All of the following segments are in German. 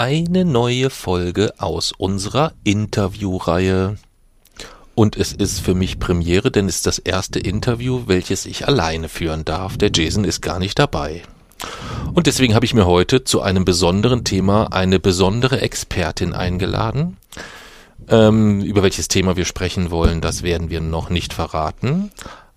eine neue Folge aus unserer Interviewreihe. Und es ist für mich Premiere, denn es ist das erste Interview, welches ich alleine führen darf. Der Jason ist gar nicht dabei. Und deswegen habe ich mir heute zu einem besonderen Thema eine besondere Expertin eingeladen. Ähm, über welches Thema wir sprechen wollen, das werden wir noch nicht verraten.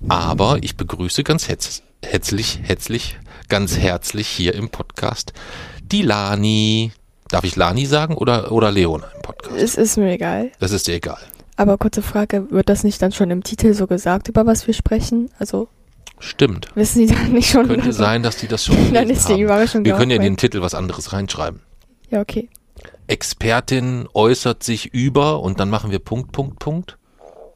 Aber ich begrüße ganz hetz, hetzlich, hetzlich, ganz herzlich hier im Podcast die Lani. Darf ich Lani sagen oder, oder Leona im Podcast? Es ist mir egal. Das ist dir egal. Aber kurze Frage, wird das nicht dann schon im Titel so gesagt, über was wir sprechen? Also Stimmt. wissen die dann nicht schon? Könnte sein, dass die das schon Dann ist die. Überraschung Wir können ja in den. Titel was anderes reinschreiben. Ja, okay. Expertin äußert sich über und dann machen wir Punkt, Punkt, Punkt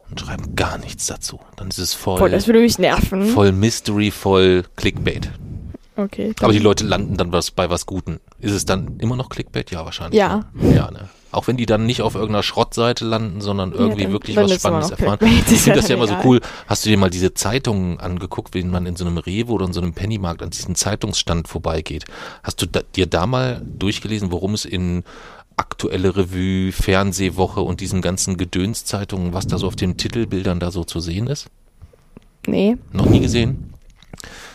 und schreiben gar nichts dazu. Dann ist es voll, Voll, das würde mich nerven. voll Mystery, voll Clickbait. Okay. Aber die Leute landen dann was bei was Guten. Ist es dann immer noch Clickbait? Ja, wahrscheinlich. Ja. Ne? Ja, ne? Auch wenn die dann nicht auf irgendeiner Schrottseite landen, sondern irgendwie dann- wirklich was Spannendes erfahren. Clickbait, Ich finde ja das ja immer so cool. Hast du dir mal diese Zeitungen angeguckt, wenn man in so einem Rewe oder in so einem Pennymarkt an diesem Zeitungsstand vorbeigeht? Hast du da, dir da mal durchgelesen, worum es in aktuelle Revue, Fernsehwoche und diesen ganzen Gedönszeitungen, was da so auf den Titelbildern da so zu sehen ist? Nee. Noch nie gesehen?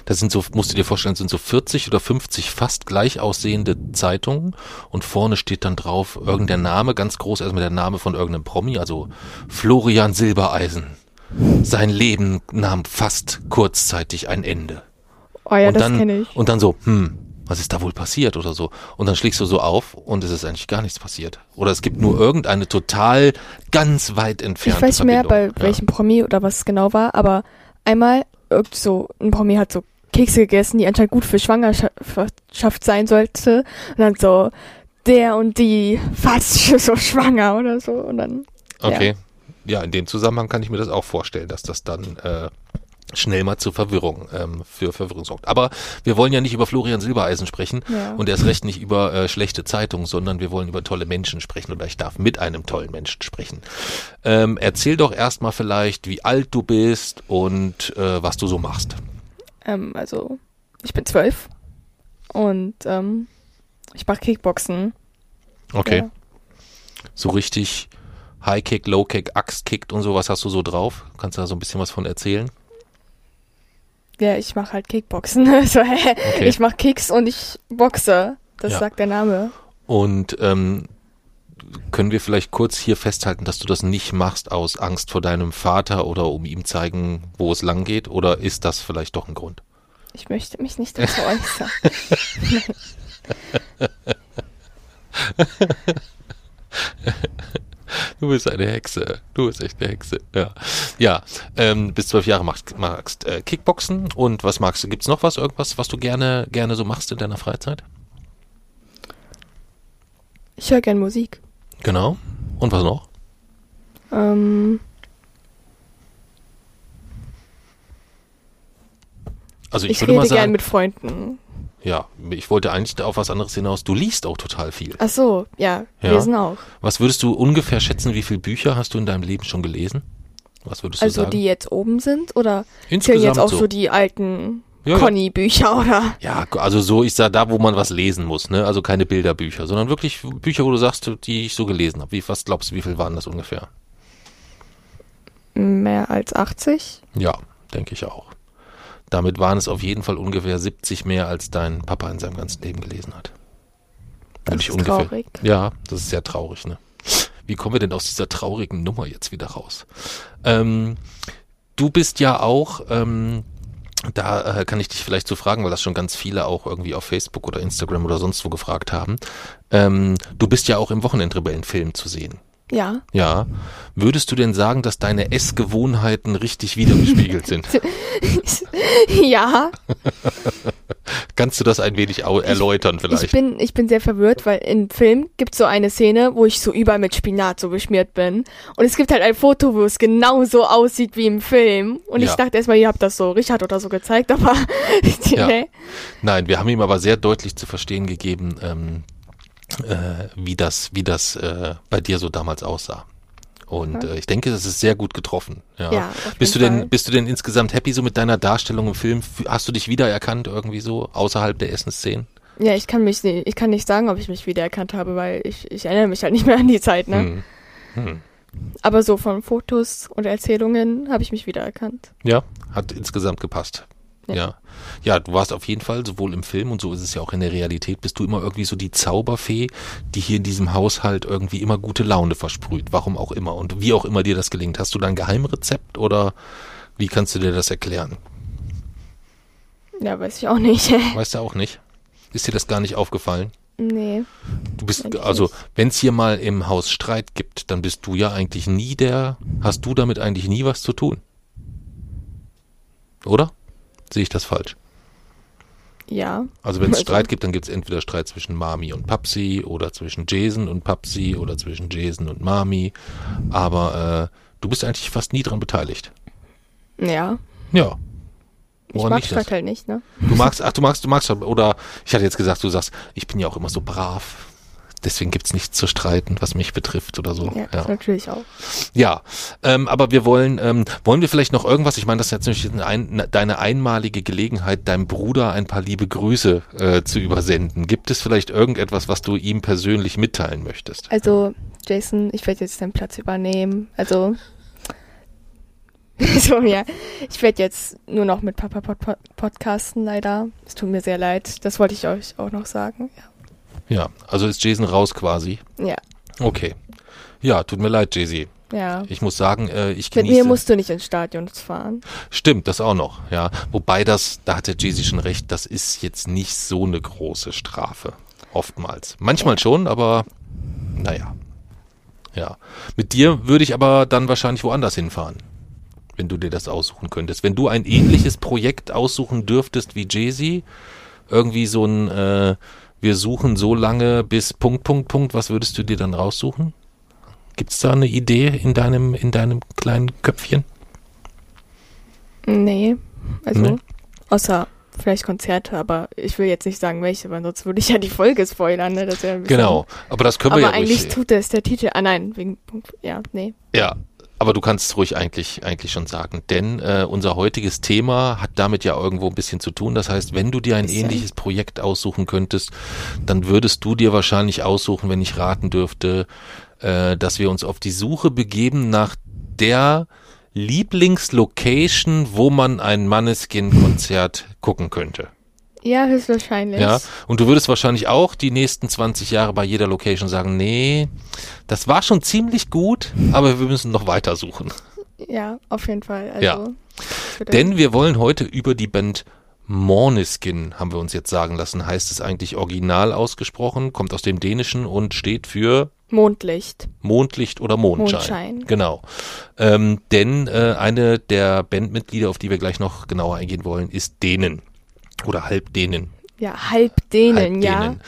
Das sind so, musst du dir vorstellen, sind so 40 oder 50 fast gleich aussehende Zeitungen und vorne steht dann drauf irgendein Name, ganz groß erstmal der Name von irgendeinem Promi, also Florian Silbereisen. Sein Leben nahm fast kurzzeitig ein Ende. Oh ja, und das dann, kenne ich. Und dann so, hm, was ist da wohl passiert oder so? Und dann schlägst du so auf und es ist eigentlich gar nichts passiert. Oder es gibt nur irgendeine total ganz weit entfernte Ich weiß nicht mehr, bei. Ja. welchem Promi oder was es genau war, aber einmal so ein Promi hat so Kekse gegessen, die anscheinend gut für Schwangerschaft sein sollte. Und dann so, der und die fast so schwanger oder so. Und dann, Okay. Ja. in dem Zusammenhang kann ich mir das auch vorstellen, dass das dann äh, schnell mal zur Verwirrung, ähm, für Verwirrung sorgt. Aber wir wollen ja nicht über Florian Silbereisen sprechen Ja. und erst recht nicht über äh, schlechte Zeitungen, sondern wir wollen über tolle Menschen sprechen oder ich darf mit einem tollen Menschen sprechen. Ähm, erzähl doch erstmal vielleicht, wie alt du bist und äh, was du so machst. Ähm, also, ich bin zwölf und ähm, ich mache Kickboxen. Okay. Ja. So richtig High Kick, Low Kick, Axt kickt und so, was hast du so drauf? Kannst du da so ein bisschen was von erzählen? Ja, ich mache halt Kickboxen. Also? Okay. Ich mache Kicks und ich boxe. Das Ja. sagt der Name. Und ähm, können wir vielleicht kurz hier festhalten, dass du das nicht machst aus Angst vor deinem Vater oder um ihm zeigen, wo es lang geht? Oder ist das vielleicht doch ein Grund? Ich möchte mich nicht dazu äußern. Du bist eine Hexe. Du bist echt eine Hexe. Ja. Ja. Ähm, bis zwölf Jahre magst, magst äh, Kickboxen. Und was magst du? Gibt's noch was, irgendwas, was du gerne, gerne so machst in deiner Freizeit? Ich höre gern Musik. Genau. Und was noch? Ähm, Also ich, ich, würde rede mal gern sagen, mit Freunden. ja, ich wollte eigentlich auf was anderes hinaus. Du liest auch total viel. Ach so, ja, Ja. lesen auch. Was würdest du ungefähr schätzen, wie viele Bücher hast du in deinem Leben schon gelesen? Was würdest du Also sagen? die jetzt oben sind oder zählen Insgesamt jetzt auch so. so, die alten Ja. Conny-Bücher oder? Ja, also so, ich sag da, wo man was lesen muss, ne? Also keine Bilderbücher, sondern wirklich Bücher, wo du sagst, die ich so gelesen habe. Wie, was glaubst du, wie viel waren das ungefähr? Mehr als 80? Ja, denke ich auch. Damit waren es auf jeden Fall ungefähr 70 mehr, als dein Papa in seinem ganzen Leben gelesen hat. Das ist ungefähr. traurig. Ja, das ist sehr traurig, ne? Wie kommen wir denn aus dieser traurigen Nummer jetzt wieder raus? Ähm, du bist ja auch, ähm, da äh, kann ich dich vielleicht so fragen, weil das schon ganz viele auch irgendwie auf Facebook oder Instagram oder sonst wo gefragt haben. Ähm, du bist ja auch im Wochenendrebellenfilm zu sehen. Ja. Ja. Würdest du denn sagen, dass deine Essgewohnheiten richtig wiedergespiegelt sind? ja, Kannst du das ein wenig erläutern vielleicht? ich bin, ich bin sehr verwirrt, weil im Film gibt so eine Szene, wo ich so überall mit Spinat so beschmiert bin. Und es gibt halt ein Foto, wo es genau so aussieht wie im Film. Und Ja. ich dachte erstmal, ihr habt das so Richard oder so gezeigt, aber Ja. nee. Nein, wir haben ihm aber sehr deutlich zu verstehen gegeben, ähm, äh, wie das, wie das äh, bei dir so damals aussah. Und äh, ich denke, das ist sehr gut getroffen. Ja. Ja, bist du denn, Fall. bist du denn insgesamt happy so mit deiner Darstellung im Film? Hast du dich wiedererkannt irgendwie so außerhalb der Essensszenen? Ja, ich kann mich nicht, ich kann nicht sagen, ob ich mich wiedererkannt habe, weil ich, ich erinnere mich halt nicht mehr an die Zeit, ne? Hm. Hm. Aber so von Fotos und Erzählungen habe ich mich wiedererkannt. Ja, hat insgesamt gepasst. Ja. Ja. Ja. Du warst auf jeden Fall sowohl im Film und so ist es ja auch in der Realität, bist du immer irgendwie so die Zauberfee, die hier in diesem Haushalt irgendwie immer gute Laune versprüht, warum auch immer und wie auch immer dir das gelingt. Hast du da ein Geheimrezept oder wie kannst du dir das erklären? Ja, weiß ich auch nicht. Weißt du auch nicht? Ist dir das gar nicht aufgefallen? nee. Du bist, also, wenn es hier mal im Haus Streit gibt, dann bist du ja eigentlich nie der, hast du damit eigentlich nie was zu tun. Oder? Sehe ich das falsch? Ja. Also wenn es Also- Streit gibt, dann gibt es entweder Streit zwischen Mami und Papsi oder zwischen Jason und Papsi oder zwischen Jason und Mami. Aber äh, du bist eigentlich fast nie dran beteiligt. Ja. Ja. Ich mag? Streit halt nicht, ne? Du magst, ach, du magst, du magst, oder ich hatte jetzt gesagt, du sagst, ich bin ja auch immer so brav. Deswegen gibt's nichts zu streiten, was mich betrifft oder so. Ja, das natürlich auch. Ja, ähm, aber wir wollen, ähm, wollen wir vielleicht noch irgendwas, ich meine, das ist jetzt natürlich eine ein, deine einmalige Gelegenheit, deinem Bruder ein paar liebe Grüße äh, zu übersenden. Gibt es vielleicht irgendetwas, was du ihm persönlich mitteilen möchtest? Also, Jason, ich werde jetzt deinen Platz übernehmen. Also, so, ja. Ich werde jetzt nur noch mit Papa pod podcasten, leider. Es tut mir sehr leid. Das wollte ich euch auch noch sagen. Ja, also ist Jason raus quasi. Ja. Okay. Ja, tut mir leid, Jay-Z. Ja. Ich muss sagen, äh, ich Mit genieße... mir musst du nicht ins Stadion fahren. Stimmt, das auch noch, ja. Wobei das, da hat der Jay-Z schon recht, das ist jetzt nicht so eine große Strafe. Oftmals. Manchmal schon, aber naja. Ja. Mit dir würde ich aber dann wahrscheinlich woanders hinfahren. Wenn du dir das aussuchen könntest. Wenn du ein ähnliches Projekt aussuchen dürftest wie Jay-Z, irgendwie so ein, äh, wir suchen so lange bis Punkt, Punkt, Punkt, was würdest du dir dann raussuchen? Gibt's da eine Idee in deinem, in deinem kleinen Köpfchen? Nee. Also, Nee. außer vielleicht Konzerte, aber ich will jetzt nicht sagen, welche, weil sonst würde ich ja die Folge spoilern, ne? Das wäre ein bisschen- Genau, aber das können Aber wir ja eigentlich ruhig. tut das der Titel. Ah nein, wegen Punkt. Ja, nee. Ja, aber du kannst es ruhig eigentlich eigentlich schon sagen, denn äh, unser heutiges Thema hat damit ja irgendwo ein bisschen zu tun. Das heißt, wenn du dir ein ähnliches Projekt aussuchen könntest, dann würdest du dir wahrscheinlich aussuchen, wenn ich raten dürfte, äh, dass wir uns auf die Suche begeben nach der Lieblingslocation, wo man ein Manneskin-Konzert gucken könnte. Ja, höchstwahrscheinlich. Ja, und du würdest wahrscheinlich auch die nächsten 20 Jahre bei jeder Location sagen, nee, das war schon ziemlich gut, aber wir müssen noch weiter suchen. Ja, auf jeden Fall. Also, Ja. Denn wir wollen heute über die Band Måneskin, haben wir uns jetzt sagen lassen, heißt es eigentlich original ausgesprochen, kommt aus dem Dänischen und steht für Mondlicht. Mondlicht oder Mondschein. Mondschein. Genau. Ähm, denn äh, eine der Bandmitglieder, auf die wir gleich noch genauer eingehen wollen, ist Dänen. Oder halb Dänen. Ja, halb denen, halb ja. denen.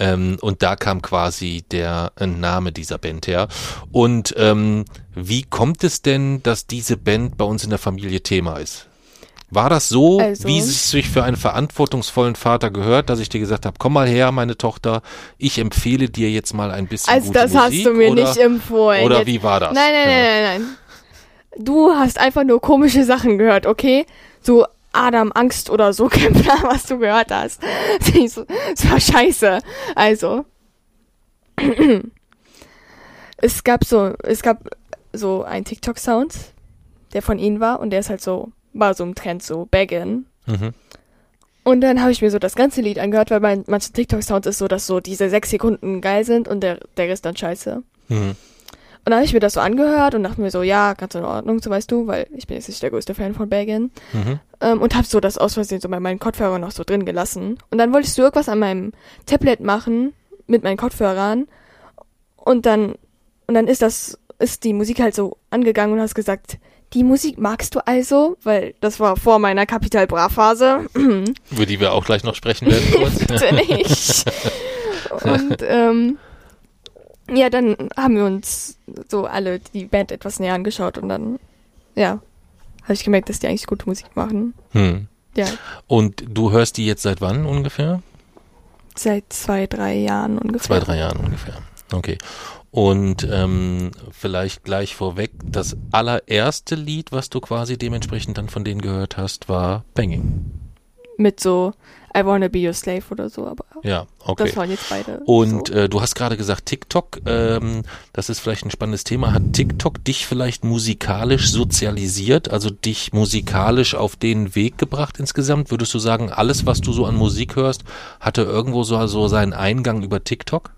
Ähm, und da kam quasi der äh, Name dieser Band her. Und ähm, wie kommt es denn, dass diese Band bei uns in der Familie Thema ist? War das so, Also- wie es sich für einen verantwortungsvollen Vater gehört, dass ich dir gesagt habe, komm mal her, meine Tochter, ich empfehle dir jetzt mal ein bisschen Also das Musik, hast du mir oder, nicht empfohlen. Oder Jetzt- wie war das? Nein, nein, Ja. nein, nein, nein. Du hast einfach nur komische Sachen gehört, okay? So Adam Angst oder so Kämpfer, was du gehört hast. Das war scheiße. Also. Es gab so, es gab so einen TikTok-Sound, der von ihnen war und der ist halt so, war so im Trend, so Baggin. Mhm. Und dann habe ich mir so das ganze Lied angehört, weil bei manchen TikTok-Sounds ist so, dass so diese sechs Sekunden geil sind und der, der Rest dann scheiße. Mhm. Und dann habe ich mir das so angehört und dachte mir so, ja, ganz in Ordnung, so weißt du, weil ich bin jetzt nicht der größte Fan von Baggin. Mhm. Ähm, und habe so das aus Versehen so bei meinen Kopfhörern noch so drin gelassen. Und dann wollte ich so irgendwas an meinem Tablet machen mit meinen Kopfhörern. Und dann, und dann ist das, ist die Musik halt so angegangen und hast gesagt, die Musik magst du also? Weil das war vor meiner Capital Bra Phase. Über die wir auch gleich noch sprechen werden kurz. Bitte nicht. Und ähm, ja, dann haben wir uns so alle die Band etwas näher angeschaut und dann, ja, habe ich gemerkt, dass die eigentlich gute Musik machen. Hm. Ja, Und du hörst die jetzt seit wann ungefähr? seit zwei, drei Jahren ungefähr. Zwei, drei Jahren ungefähr. Okay. Und ähm, vielleicht gleich vorweg, das allererste Lied, was du quasi dementsprechend dann von denen gehört hast, war Banging. Mit so I Wanna Be Your Slave oder so, aber Ja, okay. das waren jetzt beide. Und so. äh, du hast gerade gesagt, TikTok, ähm, das ist vielleicht ein spannendes Thema. Hat TikTok dich vielleicht musikalisch sozialisiert, also dich musikalisch auf den Weg gebracht insgesamt? Würdest du sagen, alles, was du so an Musik hörst, hatte irgendwo so, so seinen Eingang über TikTok?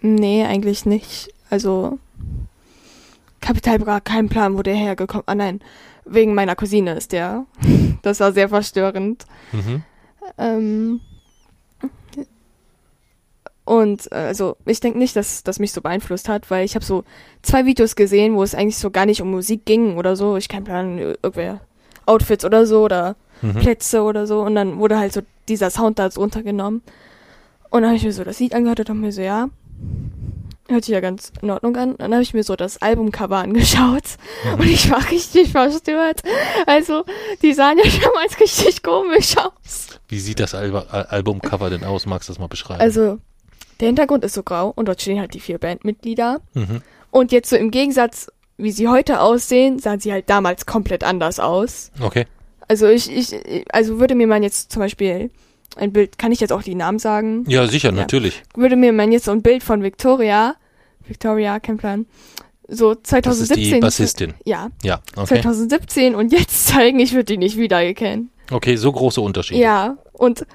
Nee, eigentlich nicht. Also Kapital Bra, kein Plan, wo der hergekommen. Ah nein, wegen meiner Cousine ist der. Das war sehr verstörend. Mhm. Ähm, und äh, also ich denke nicht, dass das mich so beeinflusst hat, weil ich habe so zwei Videos gesehen, wo es eigentlich so gar nicht um Musik ging oder so. Ich kein Plan, irgendwer Outfits oder so oder Mhm. Plätze oder so. Und dann wurde halt so dieser Sound da so untergenommen. Und dann habe ich mir so das Lied angehört und dachte mir so, ja, hört sich ja ganz in Ordnung an. Dann habe ich mir so das Albumcover angeschaut Mhm. und ich war richtig verstört. Also, die sahen ja damals richtig komisch aus. Wie sieht das Al Al Albumcover denn aus? Magst du das mal beschreiben? Also, der Hintergrund ist so grau und dort stehen halt die vier Bandmitglieder. mhm. Und jetzt so im Gegensatz, wie sie heute aussehen, sahen sie halt damals komplett anders aus. Okay. Also ich, ich, also würde mir man jetzt zum Beispiel ein Bild, kann ich jetzt auch die Namen sagen? Ja, sicher, natürlich. Würde mir man jetzt so ein Bild von Victoria, Victoria, kein Plan, so Das ist 2017. die Bassistin. Ja, Ja, okay. 2017 und jetzt zeigen, ich würde die nicht wiedererkennen. Okay, so große Unterschiede. Ja, und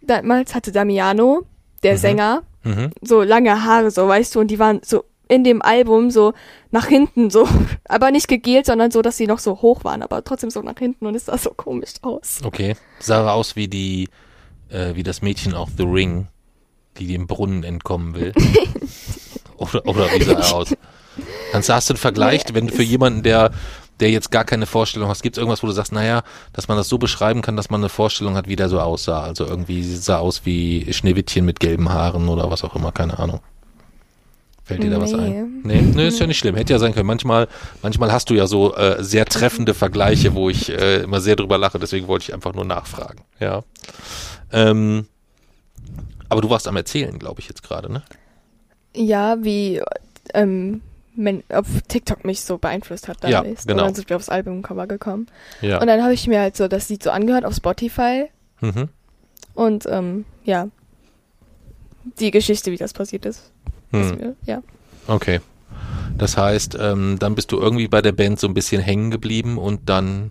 damals hatte Damiano, der Mhm. Sänger, Mhm. so lange Haare, so weißt du, und die waren so in dem Album so nach hinten so, aber nicht gegelt, sondern so, dass sie noch so hoch waren, aber trotzdem so nach hinten und es sah so komisch aus. Okay. Sah aus wie die, äh, wie das Mädchen auf The Ring, die dem Brunnen entkommen will. oder, oder wie sah er aus? Dann hast du einen Vergleich, Nee, wenn für jemanden, der, der jetzt gar keine Vorstellung hat, gibt es irgendwas, wo du sagst, naja, dass man das so beschreiben kann, dass man eine Vorstellung hat, wie der so aussah. Also irgendwie sah aus wie Schneewittchen mit gelben Haaren oder was auch immer, keine Ahnung. Fällt dir da was Nee. ein? Nee, nee, ist ja nicht schlimm. Hätte ja sein können. Manchmal, manchmal hast du ja so äh, sehr treffende Vergleiche, wo ich äh, immer sehr drüber lache, deswegen wollte ich einfach nur nachfragen. Ja. Ähm, aber du warst am Erzählen, glaube ich, jetzt gerade, ne? Ja, wie ähm, men, auf TikTok mich so beeinflusst hat Ja, damals. genau. Und dann sind wir aufs Albumcover gekommen. Ja. Und dann habe ich mir halt so das Lied so angehört auf Spotify mhm. und ähm, ja, die Geschichte, wie das passiert ist. ist Hm. mir, ja. Okay. Das heißt, ähm, dann bist du irgendwie bei der Band so ein bisschen hängen geblieben und dann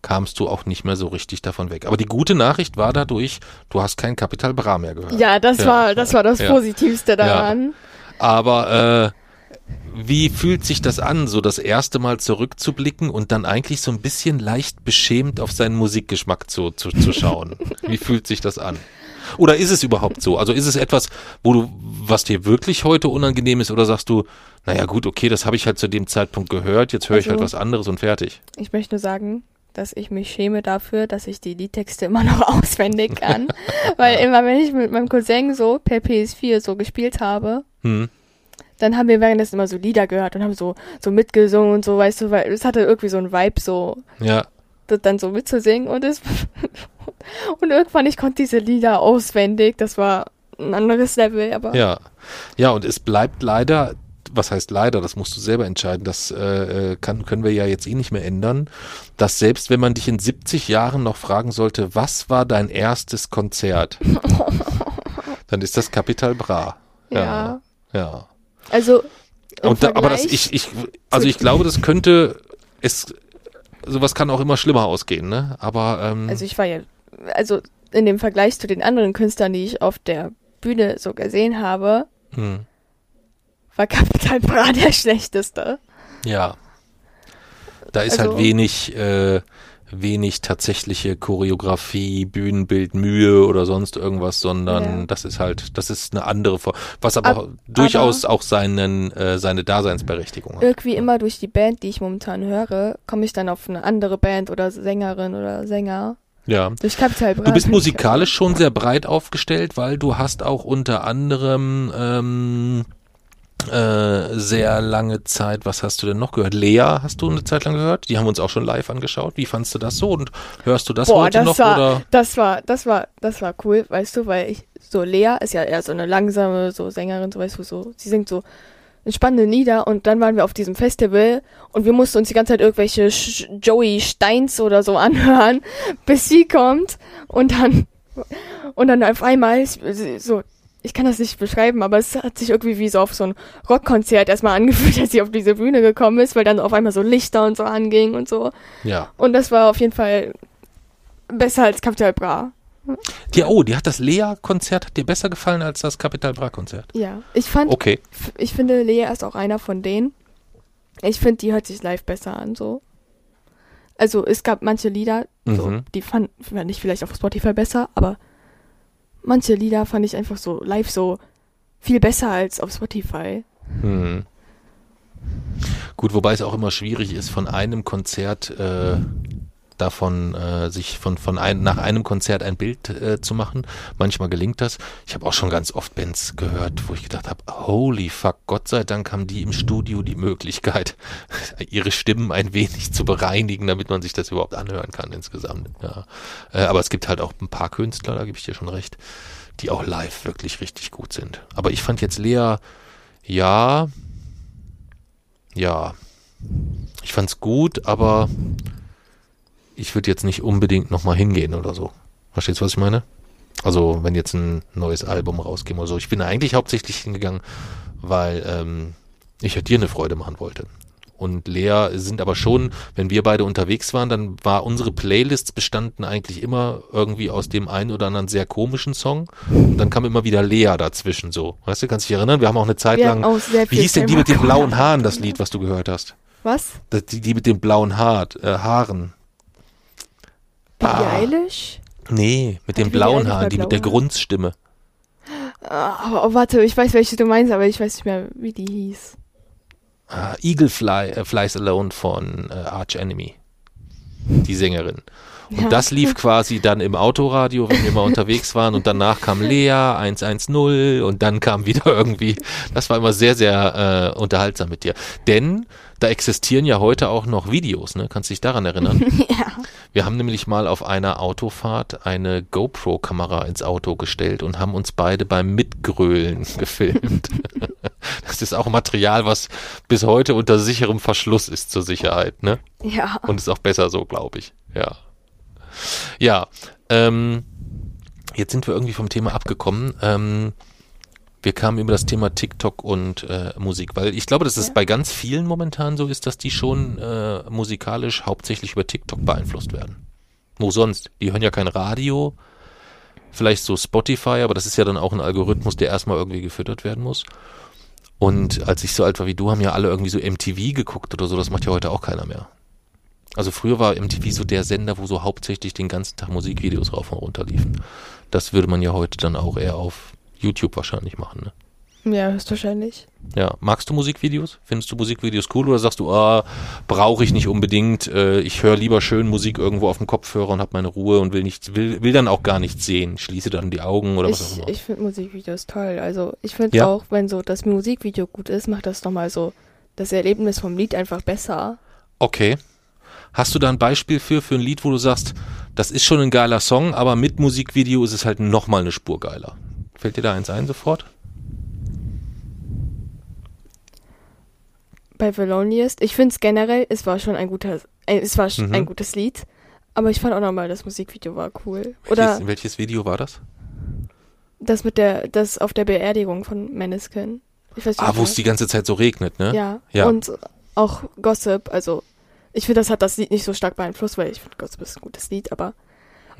kamst du auch nicht mehr so richtig davon weg. Aber die gute Nachricht war dadurch, du hast kein Capital Bra mehr gehört. ja, das Ja. war das war das Ja. Positivste daran. Aber äh, wie fühlt sich das an, so das erste Mal zurückzublicken und dann eigentlich so ein bisschen leicht beschämt auf seinen Musikgeschmack zu, zu, zu schauen? wie fühlt sich das an? Oder ist es überhaupt so? Also ist es etwas, wo du, was dir wirklich heute unangenehm ist, oder sagst du, naja gut, okay, das habe ich halt zu dem Zeitpunkt gehört, jetzt höre ich halt Also- was anderes und fertig. Ich möchte nur sagen, dass ich mich schäme dafür, dass ich die Liedtexte immer noch auswendig kann. Weil immer, wenn ich mit meinem Cousin so per PS4 so gespielt habe, Hm. Dann haben wir währenddessen immer so Lieder gehört und haben so, so mitgesungen und so, weißt du, weil es hatte irgendwie so einen Vibe, so Ja, das dann so mitzusingen und es und irgendwann ich konnte diese Lieder auswendig, das war ein anderes Level, aber Ja, ja, und es bleibt leider, was heißt leider, das musst du selber entscheiden, das äh, äh, kann, können wir ja jetzt eh nicht mehr ändern, dass selbst wenn man dich in 70 Jahren noch fragen sollte, was war dein erstes Konzert, dann ist das Capital Bra. ja. Ja. Also Und da, aber das, ich, ich, also ich glaube, das könnte, es, sowas kann auch immer schlimmer ausgehen, ne? Aber, ähm, Also ich war ja, also in dem Vergleich zu den anderen Künstlern, die ich auf der Bühne so gesehen habe, hm, war Capital Bra der schlechteste. ja. Da ist Also- halt wenig, äh, wenig tatsächliche Choreografie, Bühnenbild, Mühe oder sonst irgendwas, sondern Ja. das ist halt, das ist eine andere Form, was aber Ab- durchaus auch seinen, äh, seine Daseinsberechtigung hat. Irgendwie immer durch die Band, die ich momentan höre, komme ich dann auf eine andere Band oder Sängerin oder Sänger. Ja. Durch Capital Bra. Du bist musikalisch schon sehr breit aufgestellt, weil du hast auch unter anderem ähm, äh, sehr lange Zeit, was hast du denn noch gehört? Lea hast du eine Zeit lang gehört? Die haben wir uns auch schon live angeschaut. Wie fandst du das so? Und hörst du das Boah, heute das noch? war, oder? das war, das war, das war cool, weißt du, weil ich, so Lea ist ja eher so eine langsame, so Sängerin, so weißt du, so, sie singt so entspannende Lieder und dann waren wir auf diesem Festival und wir mussten uns die ganze Zeit irgendwelche Sch Joey Steins oder so anhören, bis sie kommt und dann Und dann auf einmal, so, ich kann das nicht beschreiben, aber es hat sich irgendwie wie so auf so ein Rockkonzert erstmal angefühlt, als sie auf diese Bühne gekommen ist, weil dann auf einmal so Lichter und so anging und so. Ja. Und das war auf jeden Fall besser als Capital Bra. Die, oh, die hat das Lea-Konzert hat dir besser gefallen als das Capital Bra-Konzert. Ja, ich fand, Okay. ich finde, Lea ist auch einer von denen. Ich finde, die hört sich live besser an, so. Also, es gab manche Lieder, so, Mhm. die fand, fand ich vielleicht auf Spotify besser, aber manche Lieder fand ich einfach so live so viel besser als auf Spotify. Hm. Gut, wobei es auch immer schwierig ist, von einem Konzert äh, davon äh, sich von von ein, nach einem Konzert ein Bild äh, zu machen. Manchmal gelingt das. Ich habe auch schon ganz oft Bands gehört, wo ich gedacht habe, holy fuck, Gott sei Dank haben die im Studio die Möglichkeit, ihre Stimmen ein wenig zu bereinigen, damit man sich das überhaupt anhören kann insgesamt. Ja. Äh, aber es gibt halt auch ein paar Künstler, da gebe ich dir schon recht, die auch live wirklich richtig gut sind. Aber ich fand jetzt Lea, ja, ja, ich fand's gut, aber ich würde jetzt nicht unbedingt nochmal hingehen oder so. Verstehst du, was ich meine? Also, wenn jetzt ein neues Album rauskäme oder so. Ich bin da eigentlich hauptsächlich hingegangen, weil ähm, ich ja dir eine Freude machen wollte. Und Lea sind aber schon, wenn wir beide unterwegs waren, dann war unsere Playlists bestanden eigentlich immer irgendwie aus dem einen oder anderen sehr komischen Song. Und dann kam immer wieder Lea dazwischen so. Weißt du, kannst dich erinnern? Wir haben auch eine Zeit Wir lang. haben auch sehr Wie hieß denn die mit den blauen. Haaren, das Lied, was du gehört hast? Was? Das, die, die mit den blauen Haar, äh, Haaren. Billie Ah. Eilish? Nee, mit den Billie blauen Haaren, die mit der blaue? Grundstimme. Ah, oh, warte, ich weiß, welche du meinst, aber ich weiß nicht mehr, wie die hieß. Ah, Eagle Fly, äh, Flies Alone von äh, Arch Enemy. Die Sängerin. Und Ja. das lief quasi dann im Autoradio, wenn wir mal unterwegs waren. Und danach kam Lea 110 und dann kam wieder irgendwie. Das war immer sehr, sehr äh, unterhaltsam mit dir. Denn da existieren ja heute auch noch Videos, ne? Kannst du dich daran erinnern? ja. Wir haben nämlich mal auf einer Autofahrt eine GoPro-Kamera ins Auto gestellt und haben uns beide beim Mitgrölen gefilmt. Das ist auch Material, was bis heute unter sicherem Verschluss ist zur Sicherheit, ne? Ja. Und ist auch besser so, glaube ich. Ja. Ja, ähm, jetzt sind wir irgendwie vom Thema abgekommen. Ähm, wir kamen über das Thema TikTok und äh, Musik, weil ich glaube, dass es Ja. bei ganz vielen momentan so ist, dass die schon äh, musikalisch hauptsächlich über TikTok beeinflusst werden. Wo sonst? Die hören ja kein Radio, vielleicht so Spotify, aber das ist ja dann auch ein Algorithmus, der erstmal irgendwie gefüttert werden muss. Und als ich so alt war wie du, haben ja alle irgendwie so MTV geguckt oder so, das macht ja heute auch keiner mehr. Also früher war MTV so der Sender, wo so hauptsächlich den ganzen Tag Musikvideos rauf und runter liefen. Das würde man ja heute dann auch eher auf YouTube wahrscheinlich machen. Ne? Ja, höchstwahrscheinlich. Ja, magst du Musikvideos? Findest du Musikvideos cool oder sagst du, ah, brauche ich nicht unbedingt? Äh, ich höre lieber schön Musik irgendwo auf dem Kopfhörer und habe meine Ruhe und will nicht, will, will dann auch gar nichts sehen. Schließe dann die Augen oder was auch Ich, immer. ich finde Musikvideos toll. Also ich finde Ja? auch, wenn so das Musikvideo gut ist, macht das nochmal so das Erlebnis vom Lied einfach besser. Okay. Hast du da ein Beispiel für, für ein Lied, wo du sagst, das ist schon ein geiler Song, aber mit Musikvideo ist es halt nochmal eine Spur geiler? Fällt dir da eins ein sofort? Bei The Loneliest, ich finde es generell, es war schon ein guter, äh, es war Mhm. ein gutes Lied. Aber ich fand auch nochmal, das Musikvideo war cool. Oder welches, welches Video war das? das mit der, das auf der Beerdigung von Maneskin. Ich weiß nicht, Ah, wo es die ganze Zeit so regnet, ne? Ja. Ja. Und auch Gossip, also ich finde, das hat das Lied nicht so stark beeinflusst, weil ich finde, Gossip ist ein gutes Lied, aber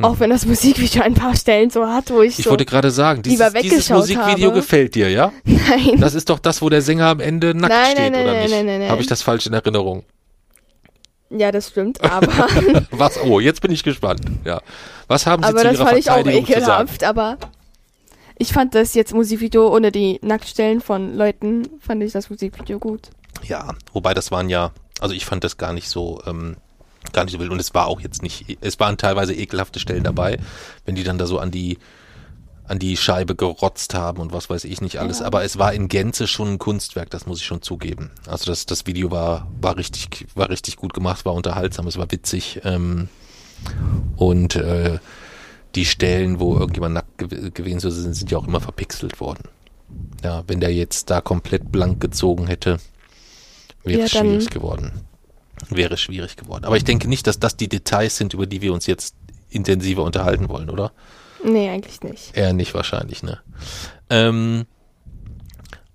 auch Mhm. wenn das Musikvideo ein paar Stellen so hat, wo ich, Ich so, wollte gerade sagen, dieses, dieses Musikvideo habe. gefällt dir, ja? nein, Das ist doch das, wo der Sänger am Ende nackt Nein, steht, nein, nein, oder nein, nicht? nein, nein, nein. Habe ich das falsch in Erinnerung? ja, das stimmt, aber, Was? Oh, jetzt bin ich gespannt. Ja. Was haben Sie aber zu das Ihrer fand ich auch Verteidigung zu sagen? ekelhaft, aber ich fand das jetzt Musikvideo ohne die Nacktstellen von Leuten, fand ich das Musikvideo gut. Ja, wobei das waren ja, also ich fand das gar nicht so, ähm, gar nicht so wild und es war auch jetzt nicht, es waren teilweise ekelhafte Stellen dabei, wenn die dann da so an die an die Scheibe gerotzt haben und was weiß ich nicht alles, Ja. aber es war in Gänze schon ein Kunstwerk, das muss ich schon zugeben. Also das das Video war war richtig war richtig gut gemacht, war unterhaltsam, es war witzig ähm, und äh, die Stellen, wo irgendjemand nackt gew gewesen ist, sind, sind ja auch immer verpixelt worden. Ja, wenn der jetzt da komplett blank gezogen hätte, wäre Ja, es dann- schwierig geworden. Wäre schwierig geworden. Aber ich denke nicht, dass das die Details sind, über die wir uns jetzt intensiver unterhalten wollen, oder? Nee, eigentlich nicht. Eher nicht wahrscheinlich, ne? Ähm,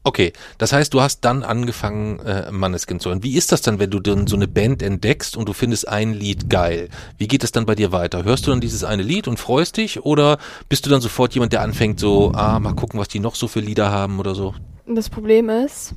okay, das heißt, du hast dann angefangen, äh, Manneskin zu hören. Wie ist das dann, wenn du dann so eine Band entdeckst und du findest ein Lied geil? Wie geht es dann bei dir weiter? Hörst du dann dieses eine Lied und freust dich oder bist du dann sofort jemand, der anfängt so, ah, mal gucken, was die noch so für Lieder haben oder so? Das Problem ist,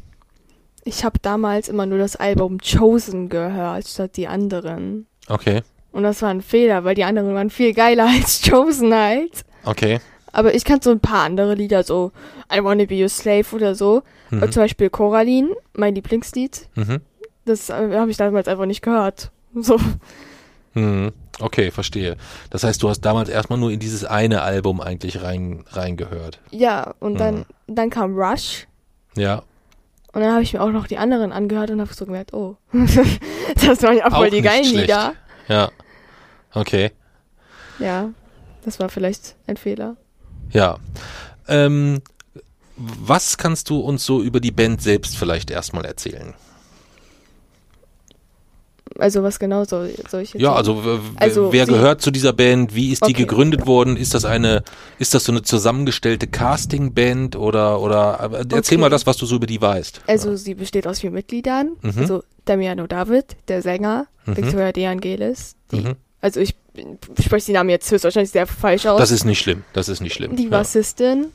ich habe damals immer nur das Album Chosen gehört, statt die anderen. Okay, Und das war ein Fehler, weil die anderen waren viel geiler als Chosen halt. okay. Aber ich kann so ein paar andere Lieder, so I Wanna Be Your Slave oder so. Mhm. Oder zum Beispiel Coraline, mein Lieblingslied. Mhm. Das äh, habe ich damals einfach nicht gehört. So. Mhm. Okay, verstehe. Das heißt, du hast damals erstmal nur in dieses eine Album eigentlich rein reingehört. Ja, und Mhm. dann, dann kam Rush. Ja. Und dann habe ich mir auch noch die anderen angehört und habe so gemerkt, oh, das waren ja voll Auch die nicht geilen schlecht. Lieder. Ja. Okay. Ja, das war vielleicht ein Fehler. Ja. Ähm, was kannst du uns so über die Band selbst vielleicht erstmal erzählen? Also was genau soll, ich jetzt Ja, also, Also, wer gehört zu dieser Band? Wie ist die Okay. gegründet worden? Ist das eine, ist das so eine zusammengestellte Casting-Band oder oder aber erzähl Okay. mal das, was du so über die weißt. Also sie besteht aus vier Mitgliedern. Mhm. Also Damiano David, der Sänger, Mhm. Victoria De Angelis. Die, Mhm. Also ich spreche die Namen jetzt höchstwahrscheinlich sehr falsch aus. Das ist nicht schlimm. Das ist nicht schlimm. die ja. Bassistin,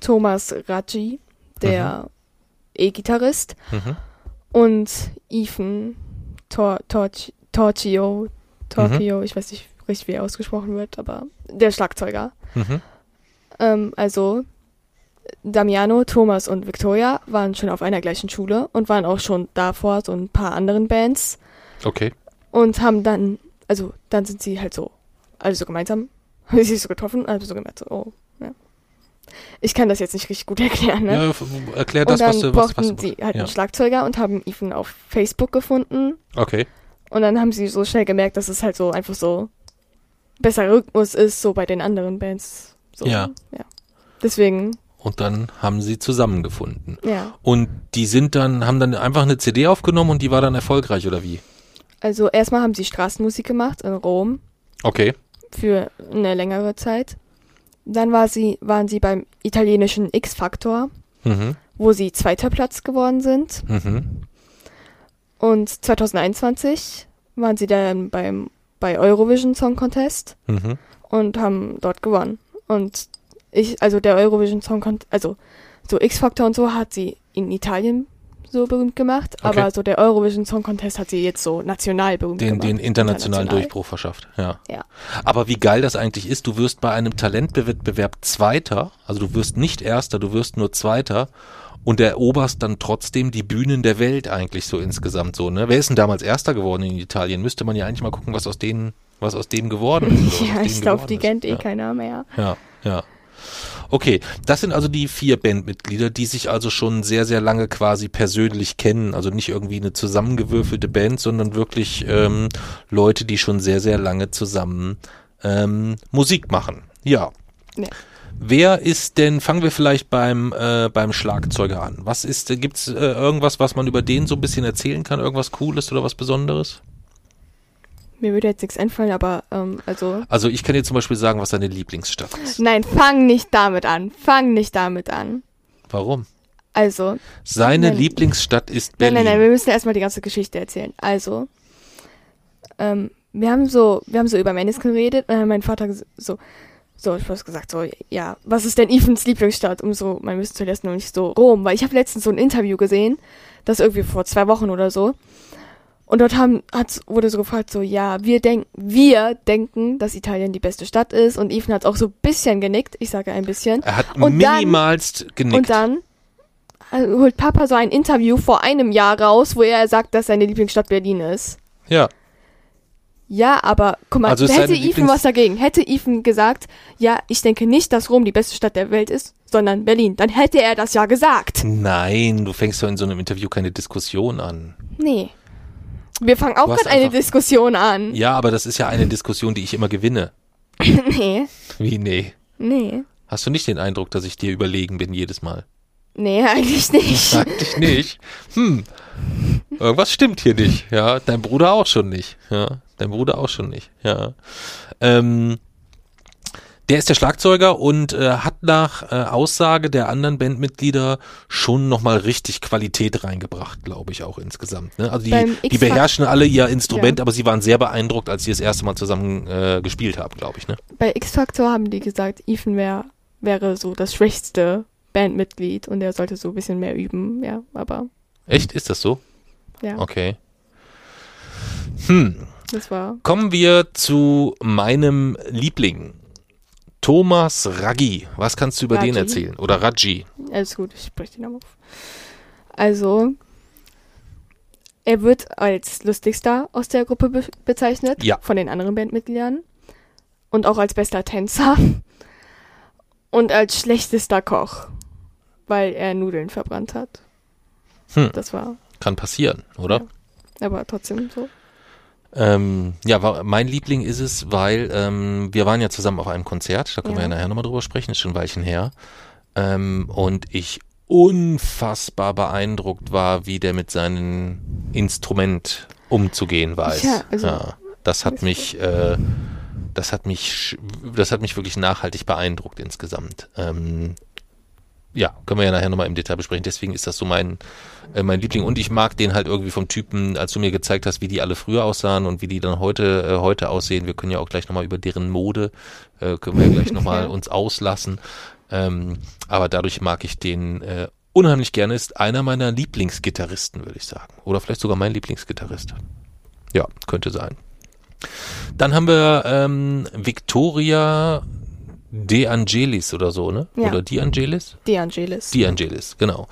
Thomas Raji, der E-Gitarrist Mhm. und Ethan Tor Torch Torchio, Torchio, ich weiß nicht richtig, wie er ausgesprochen wird, aber der Schlagzeuger. Mhm. Ähm, also Damiano, Thomas und Victoria waren schon auf einer gleichen Schule und waren auch schon davor so ein paar anderen Bands Okay. und haben dann, also dann sind sie halt so, alle so gemeinsam, haben sie sich so getroffen, also so gemerkt, so, oh. Ich kann das jetzt nicht richtig gut erklären, ne? Ja, erklär und das, dann was du was, brauchten was, sie halt ja. einen Schlagzeuger und haben Ethan auf Facebook gefunden Okay. und dann haben sie so schnell gemerkt, dass es halt so einfach so besser Rhythmus ist, so bei den anderen Bands. So, Ja. ja. Deswegen, Und dann haben sie zusammengefunden. ja. Und die sind dann, haben dann einfach eine CD aufgenommen und die war dann erfolgreich, oder wie? Also erstmal haben sie Straßenmusik gemacht in Rom Okay. für eine längere Zeit. Dann war sie, waren sie beim italienischen X-Factor, Mhm. wo sie zweiter Platz geworden sind. Mhm. Und 2021 waren sie dann beim, bei Eurovision Song Contest Mhm. und haben dort gewonnen. Und ich, also der Eurovision Song Contest, also so X-Factor und so hat sie in Italien so berühmt gemacht, Okay. aber so der Eurovision Song Contest hat sie jetzt so national berühmt Den, gemacht. den internationalen International. Durchbruch verschafft, ja. Ja. Aber wie geil das eigentlich ist, du wirst bei einem Talentwettbewerb Zweiter, also du wirst nicht Erster, du wirst nur Zweiter und eroberst dann trotzdem die Bühnen der Welt eigentlich so insgesamt so, ne? Wer ist denn damals Erster geworden in Italien? Müsste man ja eigentlich mal gucken, was aus denen, was aus dem geworden ist. Ja, ich glaube, die kennt eh ja. keiner mehr. Ja, ja. Okay, das sind also die vier Bandmitglieder, die sich also schon sehr, sehr lange quasi persönlich kennen. Also nicht irgendwie eine zusammengewürfelte Band, sondern wirklich ähm, Leute, die schon sehr, sehr lange zusammen ähm, Musik machen. Ja. Ja. Wer ist denn, fangen wir vielleicht beim, äh, beim Schlagzeuger an. Was ist, äh, gibt's äh, irgendwas, was man über den so ein bisschen erzählen kann? Irgendwas Cooles oder was Besonderes? Mir würde jetzt nichts einfallen, aber ähm, also. Also ich kann dir zum Beispiel sagen, was seine Lieblingsstadt ist. Nein, fang nicht damit an. Fang nicht damit an. Warum? Also, Seine Nein. Lieblingsstadt ist nein, Berlin. nein, nein, wir müssen erstmal die ganze Geschichte erzählen. Also, ähm, wir haben so, wir haben so über Mennesken geredet und dann hat mein Vater so, so, ich hab's gesagt, so, ja, was ist denn Ethans Lieblingsstadt, um so mein Wissen zu lassen und nicht so Rom, weil ich habe letztens so ein Interview gesehen, das irgendwie vor zwei Wochen oder so. Und dort haben, hat, wurde so gefragt, so, ja, wir denken, wir denken, dass Italien die beste Stadt ist. Und Ethan hat auch so ein bisschen genickt. Ich sage ein bisschen. Er hat Und dann- minimalst genickt. Und dann äh, holt Papa so ein Interview vor einem Jahr raus, wo er sagt, dass seine Lieblingsstadt Berlin ist. ja, Ja, aber guck mal, Also hätte Ethan was dagegen? Hätte Ethan gesagt, ja, ich denke nicht, dass Rom die beste Stadt der Welt ist, sondern Berlin, dann hätte er das ja gesagt. nein, du fängst doch in so einem Interview keine Diskussion an. Nee. Wir fangen auch gerade eine Diskussion an. Ja, aber das ist ja eine Diskussion, die ich immer gewinne. Nee, Wie, nee. nee. Hast du nicht den Eindruck, dass ich dir überlegen bin jedes Mal? Nee, eigentlich nicht. Eigentlich nicht. Hm. Irgendwas stimmt hier nicht. Ja, dein Bruder auch schon nicht. Ja, dein Bruder auch schon nicht. Ja. Ähm, Der ist der Schlagzeuger und äh, hat nach äh, Aussage der anderen Bandmitglieder schon nochmal richtig Qualität reingebracht, glaube ich, auch insgesamt. Ne? Also die, die beherrschen alle ihr Instrument, Ja. aber sie waren sehr beeindruckt, als sie das erste Mal zusammen äh, gespielt haben, glaube ich. Ne? Bei X-Factor haben die gesagt, Ethan wär, wäre so das schwächste Bandmitglied und er sollte so ein bisschen mehr üben, ja, aber Echt? Ist das so? ja, Okay. Hm. das war Kommen wir zu meinem Liebling. Thomas Raggi. Was kannst du über den Raji. erzählen? Oder Raji. alles gut, ich spreche den Namen auf. Also, er wird als lustigster aus der Gruppe be bezeichnet, Ja. von den anderen Bandmitgliedern und auch als bester Tänzer und als schlechtester Koch, weil er Nudeln verbrannt hat. Hm. Das war Kann passieren, oder? Ja. aber trotzdem so. Ähm, ja, mein Liebling ist es, weil ähm, wir waren ja zusammen auf einem Konzert, da können wir ja Ja. nachher nochmal drüber sprechen, ist schon ein Weilchen her. Ähm, und ich unfassbar beeindruckt war, wie der mit seinem Instrument umzugehen weiß. Ja, also- das hat mich, äh, das hat mich, das hat mich wirklich nachhaltig beeindruckt insgesamt. Ähm, ja, können wir ja nachher nochmal im Detail besprechen. Deswegen ist das so mein, äh, mein Liebling. Und ich mag den halt irgendwie vom Typen, als du mir gezeigt hast, wie die alle früher aussahen und wie die dann heute, äh, heute aussehen. Wir können ja auch gleich nochmal über deren Mode, äh, können wir ja gleich nochmal uns auslassen. Ähm, aber dadurch mag ich den äh, unheimlich gerne. Ist einer meiner Lieblingsgitarristen, würde ich sagen. Oder vielleicht sogar mein Lieblingsgitarrist. Ja, könnte sein. Dann haben wir ähm, Victoria De Angelis oder so, ne? Ja. Oder Di Angelis? De Angelis. Di Angelis, genau.